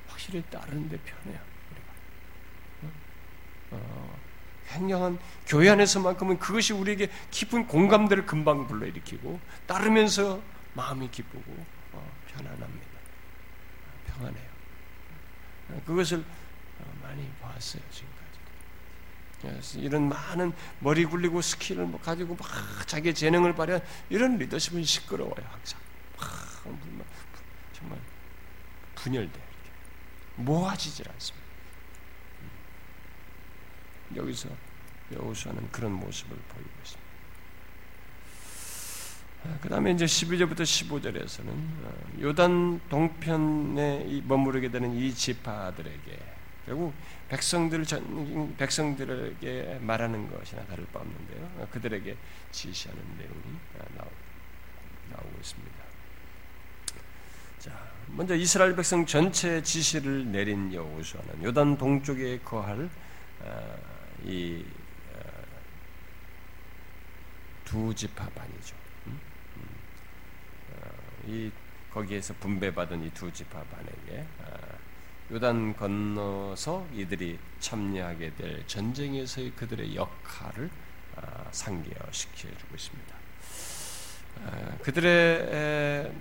확실히 따르는데 편해요. 우리가. 어, 굉장한 교회 안에서만큼은 그것이 우리에게 깊은 공감대를 금방 불러일으키고 따르면서 마음이 기쁘고 어, 편안합니다. 평안해요. 그것을 많이 봤어요 지금까지. 이런 많은 머리 굴리고 skill을 뭐 가지고 막 자기의 재능을 발휘한 이런 리더십은 시끄러워요 항상. 정말 분열돼 모아지질 않습니다. 음. 여기서 여호수아는 그런 모습을 보이고 있습니다. 아, 그 다음에 이제 12절부터 15절에서는 어, 요단 동편에 머무르게 되는 이 지파들에게 결국 백성들 전 백성들에게 말하는 것이나 다를 바 없는데요. 그들에게 지시하는 내용이 나오, 나오고 있습니다. 자, 먼저 이스라엘 백성 전체 지시를 내린 여호수아는 요단 동쪽에 거할 어, 이두 어? 음. 어, 이 거기에서 분배받은 이두 지파 반에게 요단 건너서 이들이 참여하게 될 전쟁에서의 그들의 역할을 아, 상기시켜주고 있습니다. 아, 그들의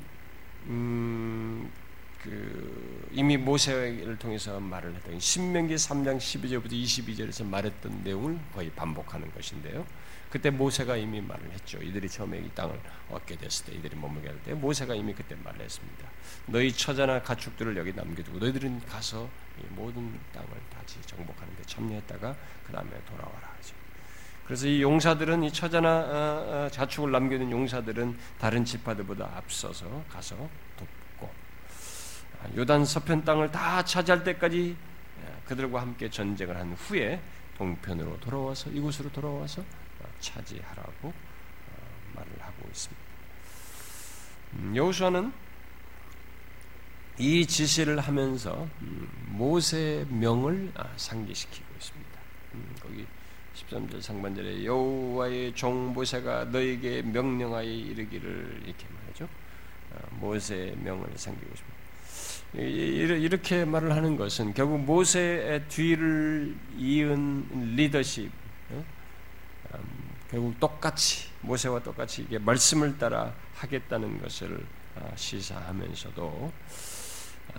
음, 그 이미 모세를 통해서 말을 했던 신명기 3장 12절부터 22절에서 말했던 내용을 거의 반복하는 것인데요. 그때 모세가 이미 말을 했죠. 이들이 처음에 이 땅을 얻게 됐을 때, 이들이 머물게 할 때, 모세가 이미 그때 말을 했습니다. 너희 처자나 가축들을 여기 남겨두고 너희들은 가서 이 모든 땅을 다시 정복하는 데 참여했다가 그 다음에 돌아와라 하죠. 그래서 이 용사들은 이 처자나 어, 어, 자축을 남겨둔 용사들은 다른 지파들보다 앞서서 가서 돕고 아, 요단 서편 땅을 다 차지할 때까지 예, 그들과 함께 전쟁을 한 후에 동편으로 돌아와서 이곳으로 돌아와서 어, 차지하라고 말을 하고 있습니다. 음, 여호수아는 이 지시를 하면서 음, 모세의 명을 아, 상기시키고 있습니다. 음, 거기 13절 상반절에 여호와의 종 모세가 너에게 명령하여 이르기를 이렇게 말하죠. 아, 모세의 명을 상기고 있습니다. 이렇게 말을 하는 것은 결국 모세의 뒤를 이은 리더십, 어? 음, 결국 똑같이 모세와 똑같이 이게 말씀을 따라 하겠다는 것을 아, 시사하면서도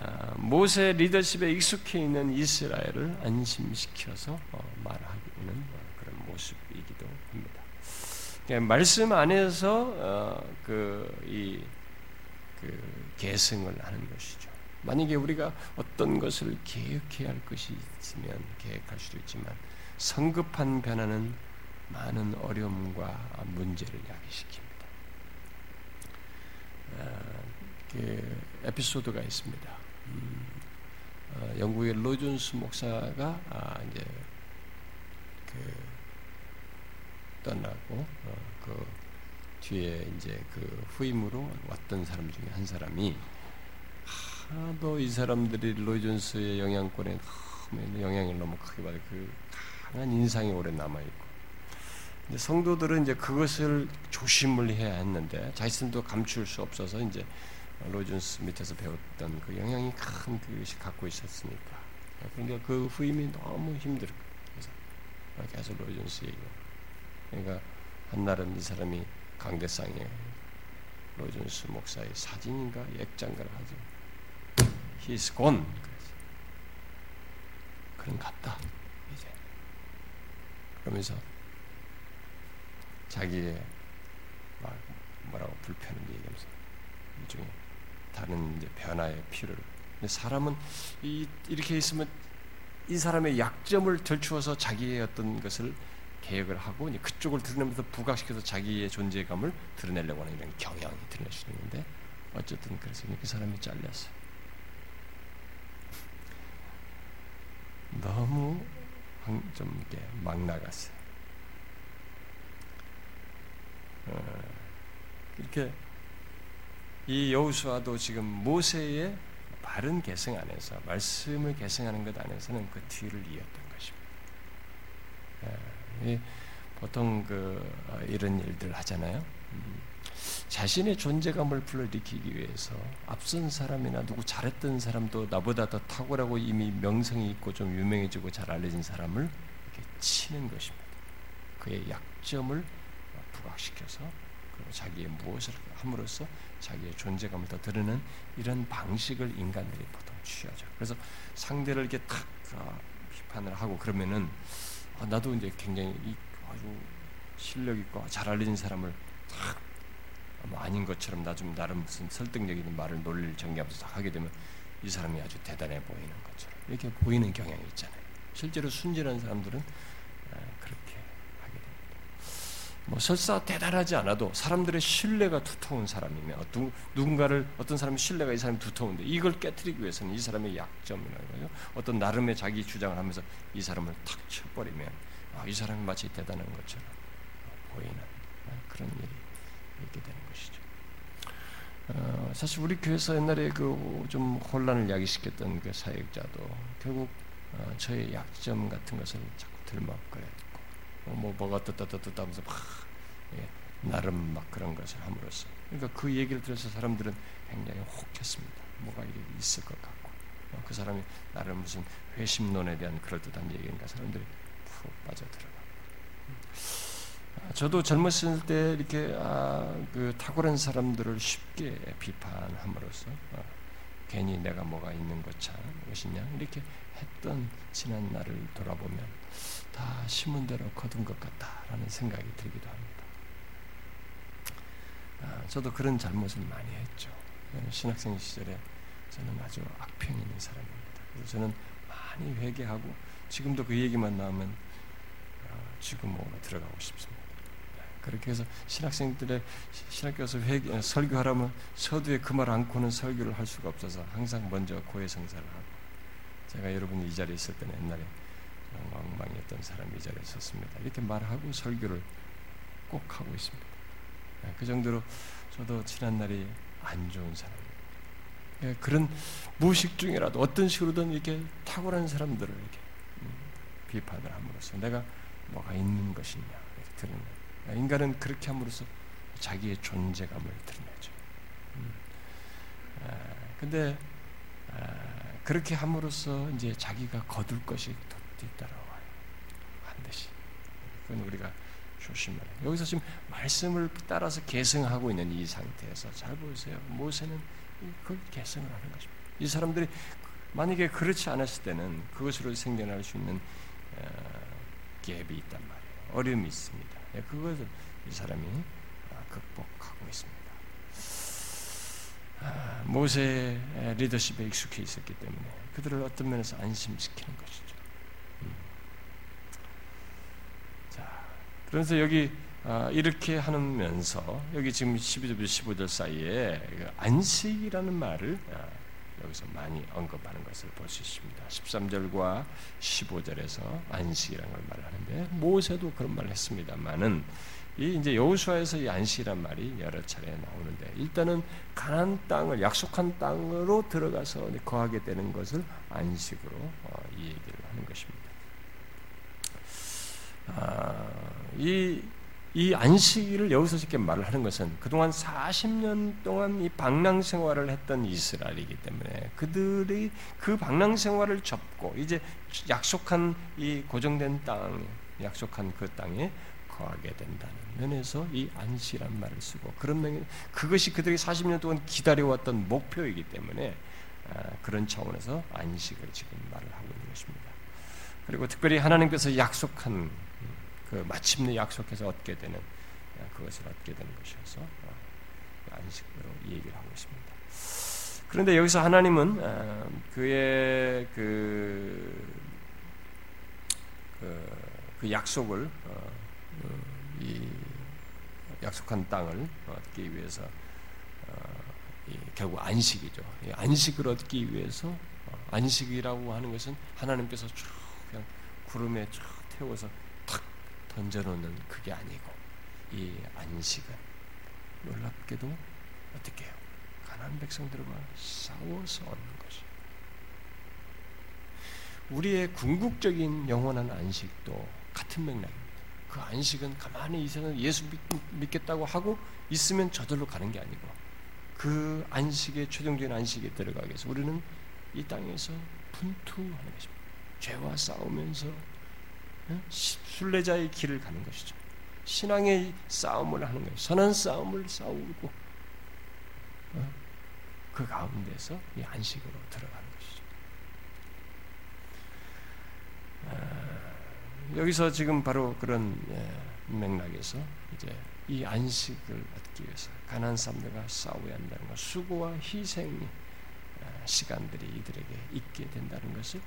아, 모세 리더십에 익숙해 있는 이스라엘을 안심시켜서 어, 말하는 그런 모습이기도 합니다. 그러니까 말씀 안에서 그이 어, 그 계승을 하는 것이죠. 만약에 우리가 어떤 것을 계획해야 할 것이 있으면 계획할 수도 있지만 성급한 변화는 많은 어려움과 문제를 야기시킵니다. 아, 그 에피소드가 있습니다. 음, 어, 영국의 로존스 목사가 아, 이제 그 떠나고 어, 그 뒤에 이제 그 후임으로 왔던 사람 중에 한 사람이 하도 이 사람들이 로존스의 영향권에 영향을 너무 크게 받아 그 강한 인상이 오래 남아 있고 성도들은 이제 그것을 조심을 해야 했는데 자신도 감출 수 없어서 이제 로준스 밑에서 배웠던 그 영향이 큰 그것이 갖고 있었으니까. 그러니까 그 후임이 너무 힘들어 그래서 계속 로준스 얘기 그러니까 한날은 이 사람이 강대상에 로준스 목사의 사진인가 액장가를 하죠. He's gone. 그런 같다 이제. 그러면서 자기의 막 뭐라고 불편을 얘기하면서 일종의 다른 이제 변화의 필요를. 사람은 이, 이렇게 있으면 이 사람의 약점을 들추어서 자기의 어떤 것을 계획을 하고 그쪽을 드러내면서 부각시켜서 자기의 존재감을 드러내려고 하는 이런 경향이 드러낼 수 있는데 어쨌든 그래서 그 사람이 잘렸어요. 너무 좀 이렇게 막 나갔어요. 어, 이렇게 이 여호수아도 지금 모세의 바른 계승 안에서 말씀을 계승하는 것 안에서는 그 뒤를 이었던 것입니다. 예, 보통 그 어, 이런 일들 하잖아요. 음, 자신의 존재감을 불러일으키기 위해서 앞선 사람이나 누구 잘했던 사람도 나보다 더 탁월하고 이미 명성이 있고 좀 유명해지고 잘 알려진 사람을 이렇게 치는 것입니다. 그의 약점을 부각시켜서 자기의 무엇을 함으로써 자기의 존재감을 더 드러내는 이런 방식을 인간들이 보통 취하죠. 그래서 상대를 이렇게 탁 어, 비판을 하고 그러면은 아, 나도 이제 굉장히 아주 실력 있고 잘 알려진 사람을 탁 뭐 아닌 것처럼 나 좀 나름 무슨 설득력 있는 말을 논리를 전개하면서 하게 되면 이 사람이 아주 대단해 보이는 것처럼 이렇게 보이는 경향이 있잖아요. 실제로 순진한 사람들은 뭐 설사 대단하지 않아도 사람들의 신뢰가 두터운 사람이면 누, 누군가를 어떤 사람의 신뢰가 이 사람이 두터운데 이걸 깨뜨리기 위해서는 이 사람의 거죠. 어떤 나름의 자기 주장을 하면서 이 사람을 탁 쳐버리면 아, 이 사람이 마치 대단한 것처럼 보이는 그런 일이 있게 되는 것이죠. 어, 사실 우리 교회에서 옛날에 그 좀 혼란을 야기시켰던 그 사역자도 결국 어, 저의 약점 같은 것을 자꾸 들먹거렸고 뭐, 뭐 뭐가 떴다떴다 하면서 막 예, 나름 막 그런 것을 함으로써 그러니까 그 얘기를 들어서 사람들은 굉장히 혹했습니다. 뭐가 이게 있을 것 같고 어, 그 사람이 나름 무슨 회심론에 대한 그럴듯한 얘기인가 사람들이 푹 빠져들어가. 아, 저도 젊었을 때 이렇게 아, 그 탁월한 사람들을 쉽게 비판함으로써 어, 괜히 내가 뭐가 있는 것이냐 이렇게 했던 지난 날을 돌아보면 다 심은 대로 거둔 것 같다라는 생각이 들기도 합니다. 아, 저도 그런 잘못을 많이 했죠. 신학생 시절에 저는 아주 악평 있는 사람입니다. 그래서 저는 많이 회개하고 지금도 그 얘기만 나오면 어, 지금 뭐 들어가고 싶습니다. 그렇게 해서 신학생들의 신학교에서 회개, 어, 설교하라면 서두에 그 말 않고는 설교를 할 수가 없어서 항상 먼저 고해성사를 하고 제가 여러분 이 자리에 있을 때는 옛날에 엉망이었던 사람이 이 자리에 있었습니다. 이렇게 말하고 설교를 꼭 하고 있습니다. 네, 그 정도로 저도 지난 날이 안 좋은 사람입니다. 예, 그런 무식 중이라도 어떤 식으로든 이렇게 탁월한 사람들을 이렇게 음, 비판을 함으로써 내가 뭐가 있는 것이냐 이렇게 드러내. 인간은 그렇게 함으로써 자기의 존재감을 드러내죠. 음. 아, 근데 아, 그렇게 함으로써 이제 자기가 거둘 것이 뒤따라와요. 반드시. 그건 우리가 조심해야 여기서 지금 말씀을 따라서 계승하고 있는 이 상태에서 잘 보세요. 모세는 그 계승을 하는 것입니다. 이 사람들이 만약에 그렇지 않았을 때는 그것으로 생겨날 수 있는 어, 갭이 있단 말이에요. 어려움이 있습니다. 예, 그것을 이 사람이 아, 극복하고 있습니다. 아, 모세의 리더십에 익숙해 있었기 때문에 그들을 어떤 면에서 안심시키는 것이죠. 음. 자, 그래서 여기 아, 이렇게 하면서 여기 지금 12절부터 15절 사이에 그 안식이라는 말을 여기서 많이 언급하는 것을 볼 수 있습니다. 13절과 15절에서 안식이라는 걸 말하는데 모세도 그런 말을 했습니다만은 이 이제 여호수아에서 이 안식이란 말이 여러 차례 나오는데 일단은 가난 땅을 약속한 땅으로 들어가서 거하게 되는 것을 안식으로 어, 이 얘기를 하는 것입니다. 아, 이이 안식일을 여기서 이렇게 말을 하는 것은 그동안 40년 동안 이 방랑 생활을 했던 이스라엘이기 때문에 그들이 그 방랑 생활을 접고 이제 약속한 이 고정된 땅, 약속한 그 땅에 거하게 된다는 면에서 이 안시란 말을 쓰고 그런 면 그것이 그들이 40년 동안 기다려왔던 목표이기 때문에 아, 그런 차원에서 안식을 지금 말을 하고 있는 것입니다. 그리고 특별히 하나님께서 약속한 그 마침내 약속해서 얻게 되는 그것을 얻게 되는 것이어서 어, 안식으로 얘기를 하고 있습니다. 그런데 여기서 하나님은 어, 그의 그, 그, 그 약속을 어, 이 약속한 땅을 얻기 위해서 결국 안식이죠. 안식을 얻기 위해서 안식이라고 하는 것은 하나님께서 쭉 그냥 구름에 쭉 태워서 던져놓는 그게 아니고 이 안식은 놀랍게도 어떻게 해요? 가난 백성들과 싸워서 얻는 것이. 우리의 궁극적인 영원한 안식도 같은 맥락입니다. 그 안식은 가만히 이 세상 예수 믿, 겠다고 하고 있으면 저절로 가는 게 아니고 그 안식의 최종적인 안식에 들어가기 위해서 우리는 이 땅에서 분투하는 것입니다. 죄와 싸우면서 순례자의 길을 가는 것이죠. 신앙의 싸움을 하는 거예요. 선한 싸움을 싸우고 어? 그 가운데서 이 안식으로 들어가는 것이죠. 아, 여기서 지금 바로 그런 예, 맥락에서 이제 이 안식을 얻기 위해서 가난 사람들과 싸워야 한다는 것, 수고와 희생이 아, 시간들이 이들에게 있게 된다는 것을.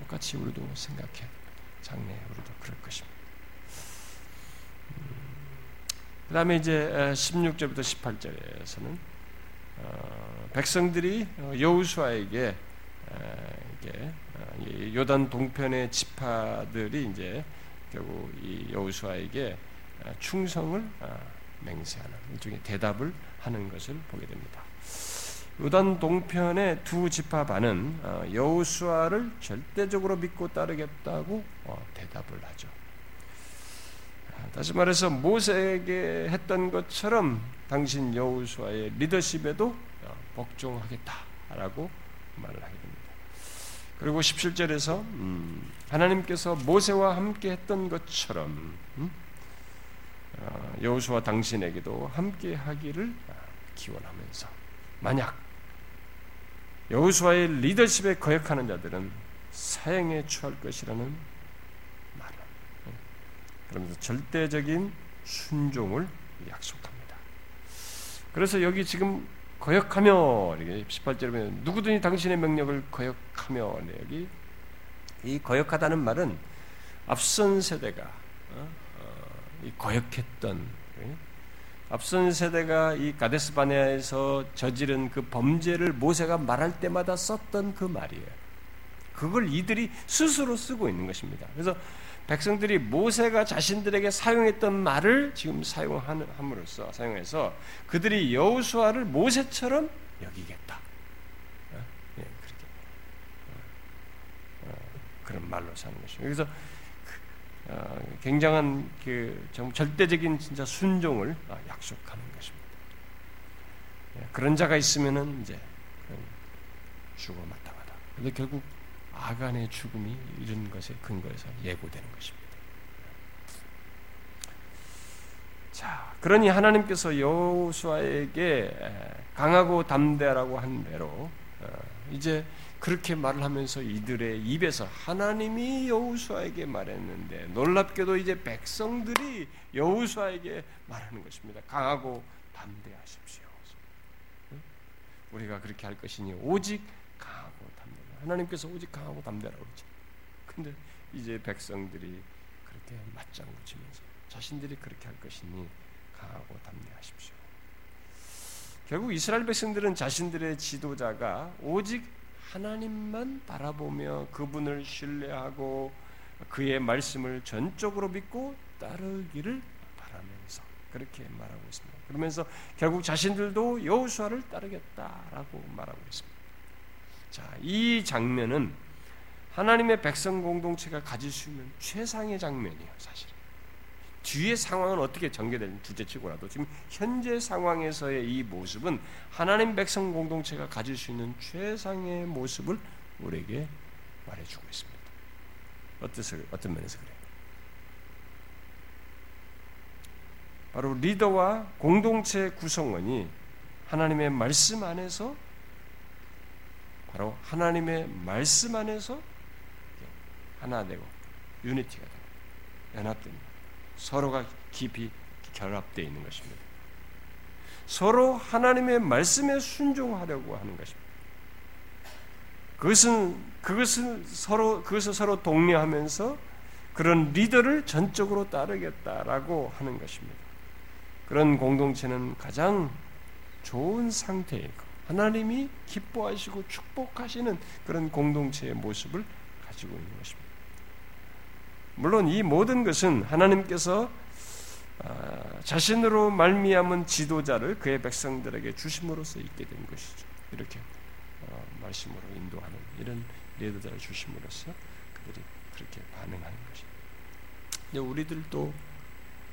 똑같이 우리도 생각해. 장래 우리도 그럴 것입니다. 음, 그 다음에 이제 16절부터 18절에서는 어, 백성들이 어, 여우수아에게 어, 요단 동편의 지파들이 이제 결국 이 여우수아에게 충성을 맹세하는 일종의 대답을 하는 것을 보게 됩니다. 요단 동편의 두 지파 반은 어, 여호수아를 절대적으로 믿고 따르겠다고 어, 대답을 하죠. 아, 다시 말해서 모세에게 했던 것처럼 당신 여호수아의 리더십에도 어, 복종하겠다라고 말을 하게 됩니다. 그리고 17절에서 음, 하나님께서 모세와 함께 했던 것처럼 음, 여호수아 당신에게도 함께 하기를 기원하면서 만약 여호수아의 리더십에 거역하는 자들은 사형에 처할 것이라는 말을 그러면서 절대적인 순종을 약속합니다. 그래서 여기 지금 거역하며 이게 18절에 보면 누구든지 당신의 명령을 거역하며 여기 이 거역하다는 말은 앞선 세대가 어? 어, 이 거역했던 예? 앞선 세대가 이 가데스 바네아에서 저지른 그 범죄를 모세가 말할 때마다 썼던 그 말이에요. 그걸 이들이 스스로 쓰고 있는 것입니다. 그래서 백성들이 모세가 자신들에게 사용했던 말을 지금 사용함으로써 사용해서 그들이 여호수아를 모세처럼 여기겠다. 어? 예, 그렇게 어, 어, 그런 말로 사는 것이죠. 그래서 그, 굉장한 그 절대적인 진짜 순종을 약속하는 것입니다. 예, 그런 자가 있으면은 이제 죽어 마땅하다. 근데 결국 아간의 죽음이 이런 것에 근거해서 예고되는 것입니다. 자, 그러니 하나님께서 여호수아에게 강하고 담대라고 한 대로 어, 이제 그렇게 말을 하면서 이들의 입에서 하나님이 여호수아에게 말했는데 놀랍게도 이제 백성들이 여호수아에게 말하는 것입니다. 강하고 담대하십시오. 우리가 그렇게 할 것이니 오직 하나님께서 오직 강하고 담대라고 그러죠. 근데 이제 백성들이 그렇게 맞장구 치면서 자신들이 그렇게 할 것이니 강하고 담대하십시오. 결국 이스라엘 백성들은 자신들의 지도자가 오직 하나님만 바라보며 그분을 신뢰하고 그의 말씀을 전적으로 믿고 따르기를 바라면서 그렇게 말하고 있습니다. 그러면서 결국 자신들도 여호수아를 따르겠다라고 말하고 있습니다. 자, 이 장면은 하나님의 백성 공동체가 가질 수 있는 최상의 장면이에요, 사실. 뒤의 상황은 어떻게 전개되는 둘째치고라도 지금 현재 상황에서의 이 모습은 하나님 백성 공동체가 가질 수 있는 최상의 모습을 우리에게 말해주고 있습니다. 어때서, 어떤 면에서 그래요? 바로 리더와 공동체 구성원이 하나님의 말씀 안에서 바로 하나님의 말씀 안에서 하나 되고 유니티가 되고 연합됩니다. 서로가 깊이 결합되어 있는 것입니다. 서로 하나님의 말씀에 순종하려고 하는 것입니다. 그것은 그것은 서로 그것을 서로 독려하면서 그런 리더를 전적으로 따르겠다라고 하는 것입니다. 그런 공동체는 가장 좋은 상태이고 하나님이 기뻐하시고 축복하시는 그런 공동체의 모습을 가지고 있는 것입니다. 물론 이 모든 것은 하나님께서 아, 자신으로 말미암은 지도자를 그의 백성들에게 주심으로써 있게 된 것이죠. 이렇게 어, 말씀으로 인도하는 이런 리더자를 주심으로써 그들이 그렇게 반응하는 것입니다. 우리들도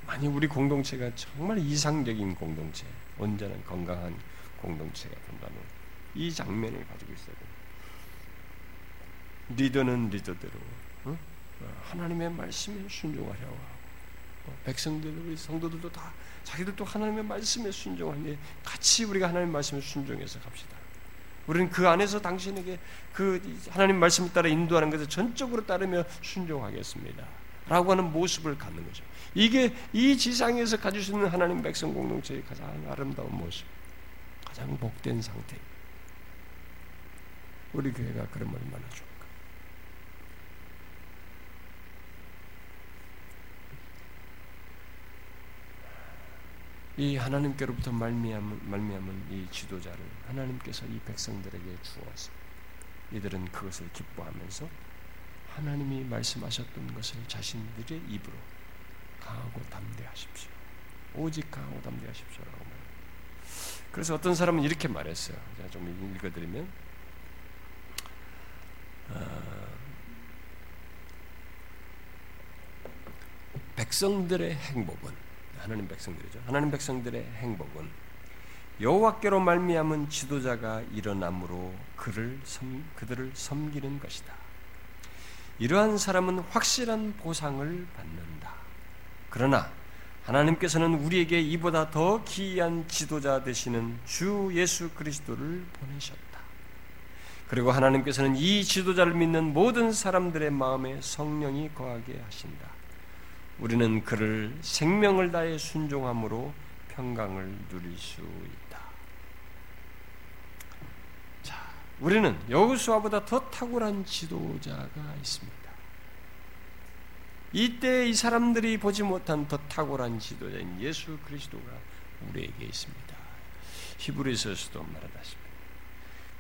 많이 우리 공동체가 정말 이상적인 공동체, 온전한 건강한 공동체가 된다면 이 장면을 가지고 있어야 돼요. 리더는 리더대로 어? 하나님의 말씀에 순종하려고 하고 어, 백성들 우리 성도들도 다 자기들도 하나님의 말씀에 순종하니 같이 우리가 하나님의 말씀에 순종해서 갑시다. 우리는 그 안에서 당신에게 그 하나님 말씀을 따라 인도하는 것을 전적으로 따르며 순종하겠습니다. 라고 하는 모습을 갖는 거죠. 이게 이 지상에서 가질 수 있는 하나님 백성 공동체의 가장 아름다운 모습. 가장 복된 상태. 우리 교회가 그럼 얼마나 좋 이 하나님께로부터 말미암은, 말미암은 이 지도자를 하나님께서 이 백성들에게 주어서 이들은 그것을 기뻐하면서 하나님이 말씀하셨던 것을 자신들의 입으로 강하고 담대하십시오. 오직 강하고 담대하십시오라고 말. 그래서 어떤 사람은 이렇게 말했어요. 제가 좀 읽어드리면 어, 백성들의 행복은 하나님 백성들이죠. 하나님 백성들의 행복은 여호와께로 말미암은 지도자가 일어남으로 그를 섬, 그들을 섬기는 것이다. 이러한 사람은 확실한 보상을 받는다. 그러나 하나님께서는 우리에게 이보다 더 기이한 지도자 되시는 주 예수 그리스도를 보내셨다. 그리고 하나님께서는 이 지도자를 믿는 모든 사람들의 마음에 성령이 거하게 하신다. 우리는 그를 생명을 다해 순종함으로 평강을 누릴 수 있다. 자, 우리는 여호수아보다 더 탁월한 지도자가 있습니다. 이때 이 사람들이 보지 못한 더 탁월한 지도자인 예수 그리스도가 우리에게 있습니다. 히브리서에서도 말하다시피.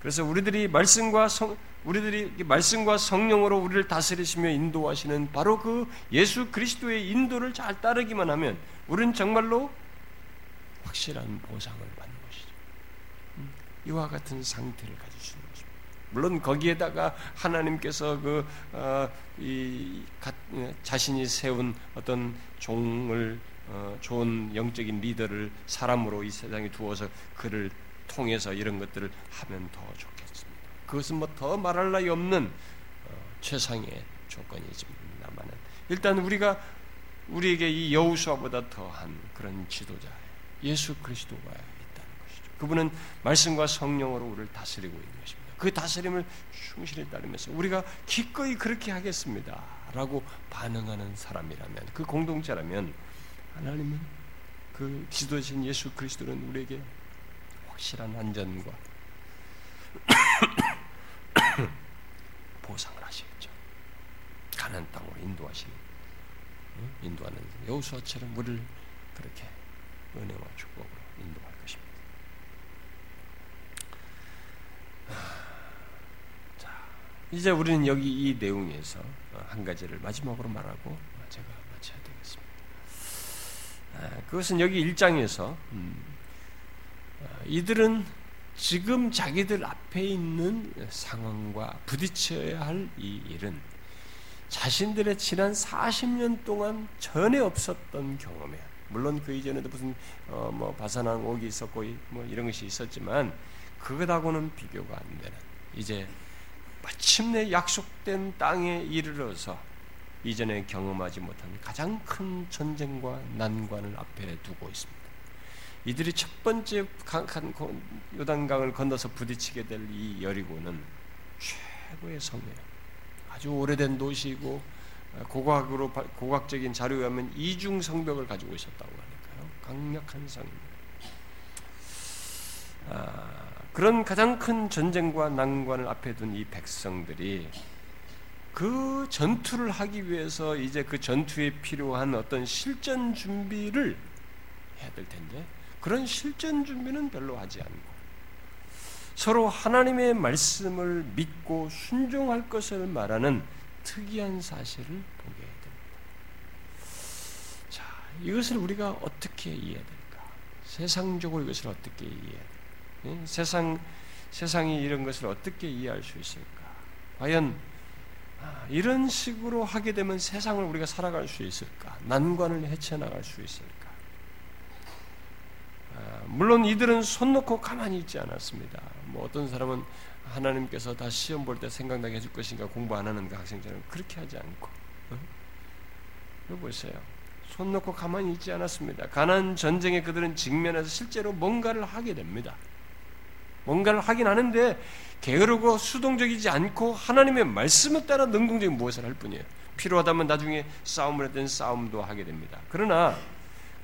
그래서 우리들이 말씀과 성, 우리들이 말씀과 성령으로 우리를 다스리시며 인도하시는 바로 그 예수 그리스도의 인도를 잘 따르기만 하면 우리는 정말로 확실한 보상을 받는 것이죠. 음, 이와 같은 상태를 가질 수 있는 것입니다. 물론 거기에다가 하나님께서 그 어, 이, 가, 자신이 세운 어떤 종을 어, 좋은 영적인 리더를 사람으로 이 세상에 두어서 그를 통해서 이런 것들을 하면 더 좋겠습니다. 그것은 뭐 더 말할 나위 없는 어, 최상의 조건이지만은 일단 우리가 우리에게 이 여우수아보다 더한 그런 지도자 예수 그리스도가 있다는 것이죠. 그분은 말씀과 성령으로 우리를 다스리고 있는 것입니다. 그 다스림을 충실히 따르면서 우리가 기꺼이 그렇게 하겠습니다 라고 반응하는 사람이라면 그 공동체라면 하나님은 그 지도신 예수 그리스도는 우리에게 확실한 안전과 [coughs] 보상을 하시겠죠. 가난 땅으로 인도하시는 인도하는 여호수아처럼 우리를 그렇게 은혜와 축복으로 인도할 것입니다. 자, 이제 우리는 여기 이 내용에서 한 가지를 마지막으로 말하고 제가 마쳐야 되겠습니다. 아, 그것은 여기 1장에서 이들은 지금 자기들 앞에 있는 상황과 부딪혀야 할 이 일은 자신들의 지난 40년 동안 전에 없었던 경험이야. 물론 그 이전에도 무슨 어 뭐 바사난 옥이 있었고 뭐 이런 것이 있었지만 그것하고는 비교가 안 되는 이제 마침내 약속된 땅에 이르러서 이전에 경험하지 못한 가장 큰 전쟁과 난관을 앞에 두고 있습니다. 이들이 첫 번째 요단강을 건너서 부딪히게 될 이 여리고는 최고의 성이에요. 아주 오래된 도시이고 아, 고각으로 고각적인 자료에 의하면 이중 성벽을 가지고 있었다고 하니까요. 강력한 성입니다. 아, 그런 가장 큰 전쟁과 난관을 앞에 둔 이 백성들이 그 전투를 하기 위해서 이제 그 전투에 필요한 어떤 실전 준비를 해야 될 텐데 그런 실전 준비는 별로 하지 않고 서로 하나님의 말씀을 믿고 순종할 것을 말하는 특이한 사실을 보게 됩니다. 자, 이것을 우리가 어떻게 이해해야 될까? 세상적으로 이것을 어떻게 이해해야 될까? 세상 세상이 이런 것을 어떻게 이해할 수 있을까? 과연 아, 이런 식으로 하게 되면 세상을 우리가 살아갈 수 있을까? 난관을 헤쳐나갈 수 있을까? 아, 물론 이들은 손 놓고 가만히 있지 않았습니다. 뭐 어떤 사람은 하나님께서 다 시험 볼 때 생각나게 해줄 것인가 공부 안 하는 그 학생처럼 그렇게 하지 않고 어? 보세요. 손 놓고 가만히 있지 않았습니다. 가난 전쟁에 그들은 직면해서 실제로 뭔가를 하게 됩니다. 뭔가를 하긴 하는데 게으르고 수동적이지 않고 하나님의 말씀을 따라 능동적인 무엇을 할 뿐이에요. 필요하다면 나중에 싸움을 했던 싸움도 하게 됩니다. 그러나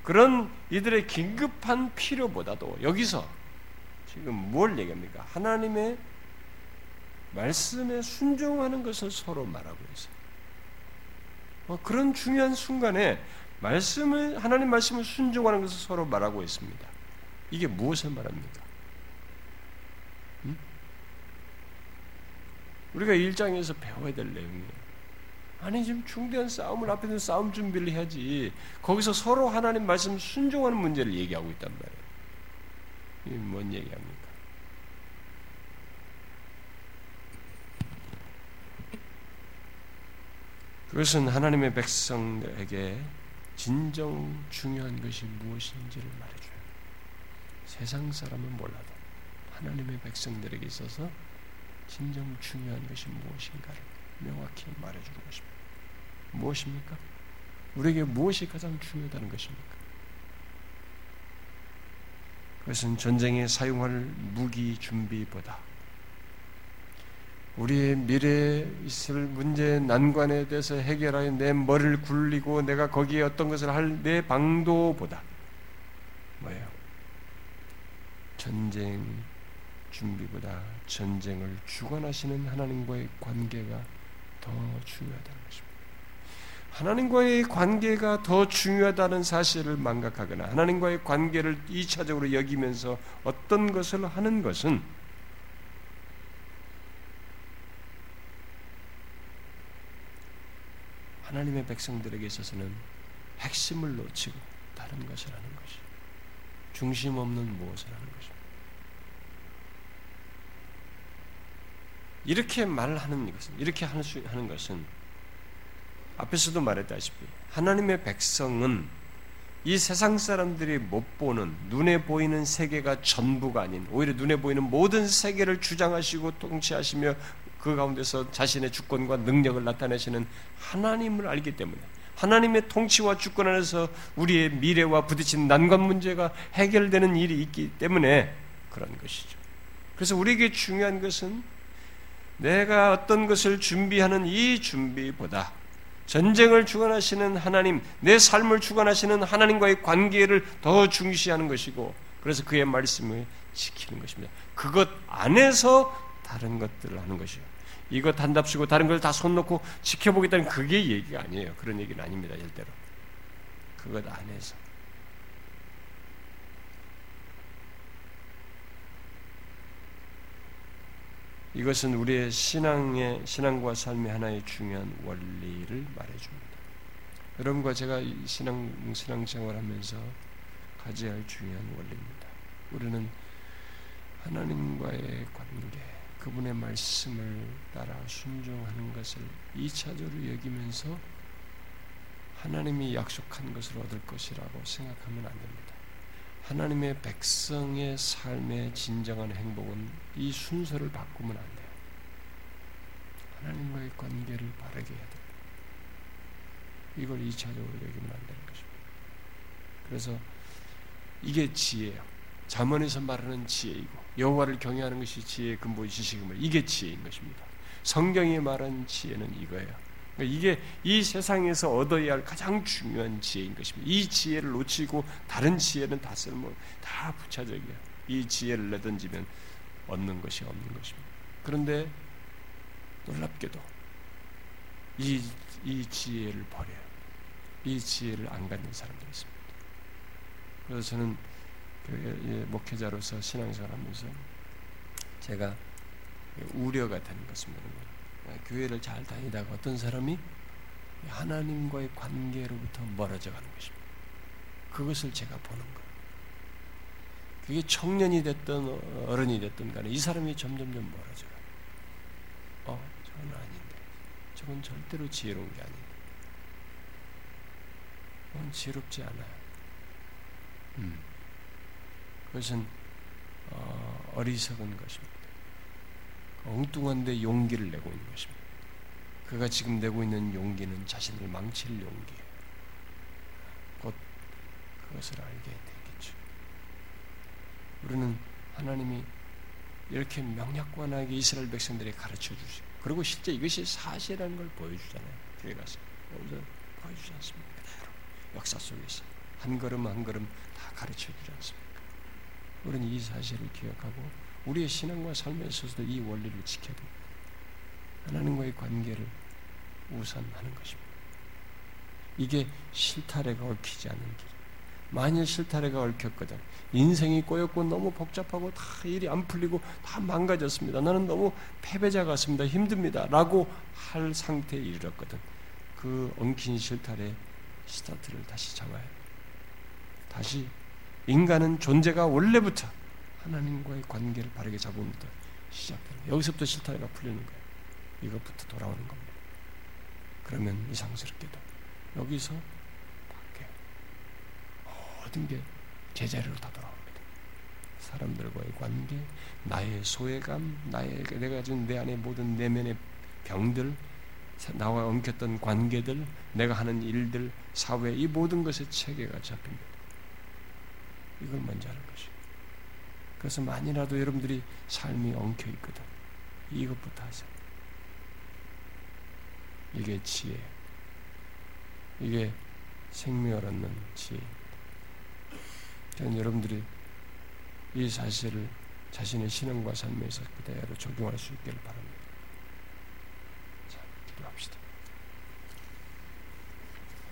그런 이들의 긴급한 필요보다도 여기서 지금 뭘 얘기합니까? 하나님의 말씀에 순종하는 것을 서로 말하고 있어요. 어, 그런 중요한 순간에 말씀을 하나님 말씀을 순종하는 것을 서로 말하고 있습니다. 이게 무엇을 말합니까? 음? 우리가 일장에서 배워야 될 내용이에요. 아니 지금 중대한 싸움을 앞에 서 싸움 준비를 해야지. 거기서 서로 하나님 말씀 순종하는 문제를 얘기하고 있단 말이에요. 이게 뭔 얘기합니까? 그것은 하나님의 백성에게 진정 중요한 것이 무엇인지를 말해줘요. 세상 사람은 몰라도 하나님의 백성들에게 있어서 진정 중요한 것이 무엇인가를 명확히 말해주는 것입니다. 무엇입니까? 우리에게 무엇이 가장 중요하다는 것입니까? 그것은 전쟁에 사용할 무기 준비보다 우리의 미래에 있을 문제 난관에 대해서 해결하여 내 머리를 굴리고 내가 거기에 어떤 것을 할 내 방도보다 뭐예요? 전쟁 준비보다 전쟁을 주관하시는 하나님과의 관계가 더 중요하다는 것입니다. 하나님과의 관계가 더 중요하다는 사실을 망각하거나 하나님과의 관계를 2차적으로 여기면서 어떤 것을 하는 것은 하나님의 백성들에게 있어서는 핵심을 놓치고 다른 것을 하는 것이 중심 없는 무엇을 하는 것입니다. 이렇게 말하는 것은 이렇게 하는 것은 앞에서도 말했다시피 하나님의 백성은 이 세상 사람들이 못 보는 눈에 보이는 세계가 전부가 아닌 오히려 눈에 보이는 모든 세계를 주장하시고 통치하시며 그 가운데서 자신의 주권과 능력을 나타내시는 하나님을 알기 때문에 하나님의 통치와 주권 안에서 우리의 미래와 부딪힌 난관 문제가 해결되는 일이 있기 때문에 그런 것이죠. 그래서 우리에게 중요한 것은 내가 어떤 것을 준비하는 이 준비보다 전쟁을 주관하시는 하나님, 내 삶을 주관하시는 하나님과의 관계를 더 중시하는 것이고, 그래서 그의 말씀을 지키는 것입니다. 그것 안에서 다른 것들을 하는 것이요. 이것 한답시고 다른 걸 다 손 놓고 지켜보겠다는 그게 얘기가 아니에요. 그런 얘기는 아닙니다, 절대로. 그것 안에서. 이것은 우리의 신앙의 신앙과 삶의 하나의 중요한 원리를 말해줍니다. 여러분과 제가 신앙 신앙 생활하면서 가져야 할 중요한 원리입니다. 우리는 하나님과의 관계, 그분의 말씀을 따라 순종하는 것을 2차적으로 여기면서 하나님이 약속한 것을 얻을 것이라고 생각하면 안 됩니다. 하나님의 백성의 삶의 진정한 행복은 이 순서를 바꾸면 안 돼요. 하나님과의 관계를 바르게 해야 돼요. 이걸 2차적으로 여기면 안 되는 것입니다. 그래서 이게 지혜예요. 자문에서 말하는 지혜이고 여호와를 경외하는 것이 지혜의 근본 지식임을 이게 지혜인 것입니다. 성경이 말하는 지혜는 이거예요. 그러니까 이게 이 세상에서 얻어야 할 가장 중요한 지혜인 것입니다. 이 지혜를 놓치고 다른 지혜는 다 쓸모, 다 부차적이야. 이 지혜를 내던지면 얻는 것이 없는 것입니다. 그런데 놀랍게도 이, 이 지혜를 버려요. 이 지혜를 안 갖는 사람들이 있습니다. 그래서 저는 목회자로서 신앙생활 하면서 제가 우려가 되는 것입니다. 교회를 잘 다니다가 어떤 사람이 하나님과의 관계로부터 멀어져 가는 것입니다. 그것을 제가 보는 거예요. 그게 청년이 됐든 어른이 됐든 간에 이 사람이 점점점 멀어져 가요. 어, 저건 아닌데. 저건 절대로 지혜로운 게 아닌데. 그건 지혜롭지 않아요. 음. 그것은 어, 어리석은 것입니다. 엉뚱한데 용기를 내고 있는 것입니다. 그가 지금 내고 있는 용기는 자신을 망칠 용기예요. 곧 그것을 알게 되겠죠. 우리는 하나님이 이렇게 명약관하게 이스라엘 백성들에 가르쳐 주시고 그리고 실제 이것이 사실이라는 걸 보여주잖아요. 교회 가서 여기서 보여주지 않습니까? 그대로 역사 속에서 한 걸음 한 걸음 다 가르쳐 주지 않습니까? 우리는 이 사실을 기억하고 우리의 신앙과 삶에 있어서도 이 원리를 지켜야 됩니다. 하나님과의 관계를 우선하는 것입니다. 이게 실타래가 얽히지 않는 길. 만일 실타래가 얽혔거든 인생이 꼬였고 너무 복잡하고 다 일이 안 풀리고 다 망가졌습니다. 나는 너무 패배자 같습니다. 힘듭니다. 라고 할 상태에 이르렀거든. 그 엉킨 실타래 스타트를 다시 잡아야 돼. 다시 인간은 존재가 원래부터 하나님과의 관계를 바르게 잡으면부터 시작됩니다. 여기서부터 실타래가 풀리는 거예요. 이것부터 돌아오는 겁니다. 그러면 이상스럽게도 여기서 밖에 모든 게 제자리로 다 돌아옵니다. 사람들과의 관계, 나의 소외감, 나의 내가 가진 내 안에 모든 내면의 병들, 나와 엉켰던 관계들, 내가 하는 일들, 사회 이 모든 것의 체계가 잡힙니다. 이걸 먼저 하는 것이. 그래서 만이라도 여러분들이 삶이 엉켜 있거든. 이것부터 하세요. 이게 지혜. 이게 생명을 얻는 지혜. 저는 여러분들이 이 사실을 자신의 신앙과 삶에서 그대로 적용할 수 있기를 바랍니다.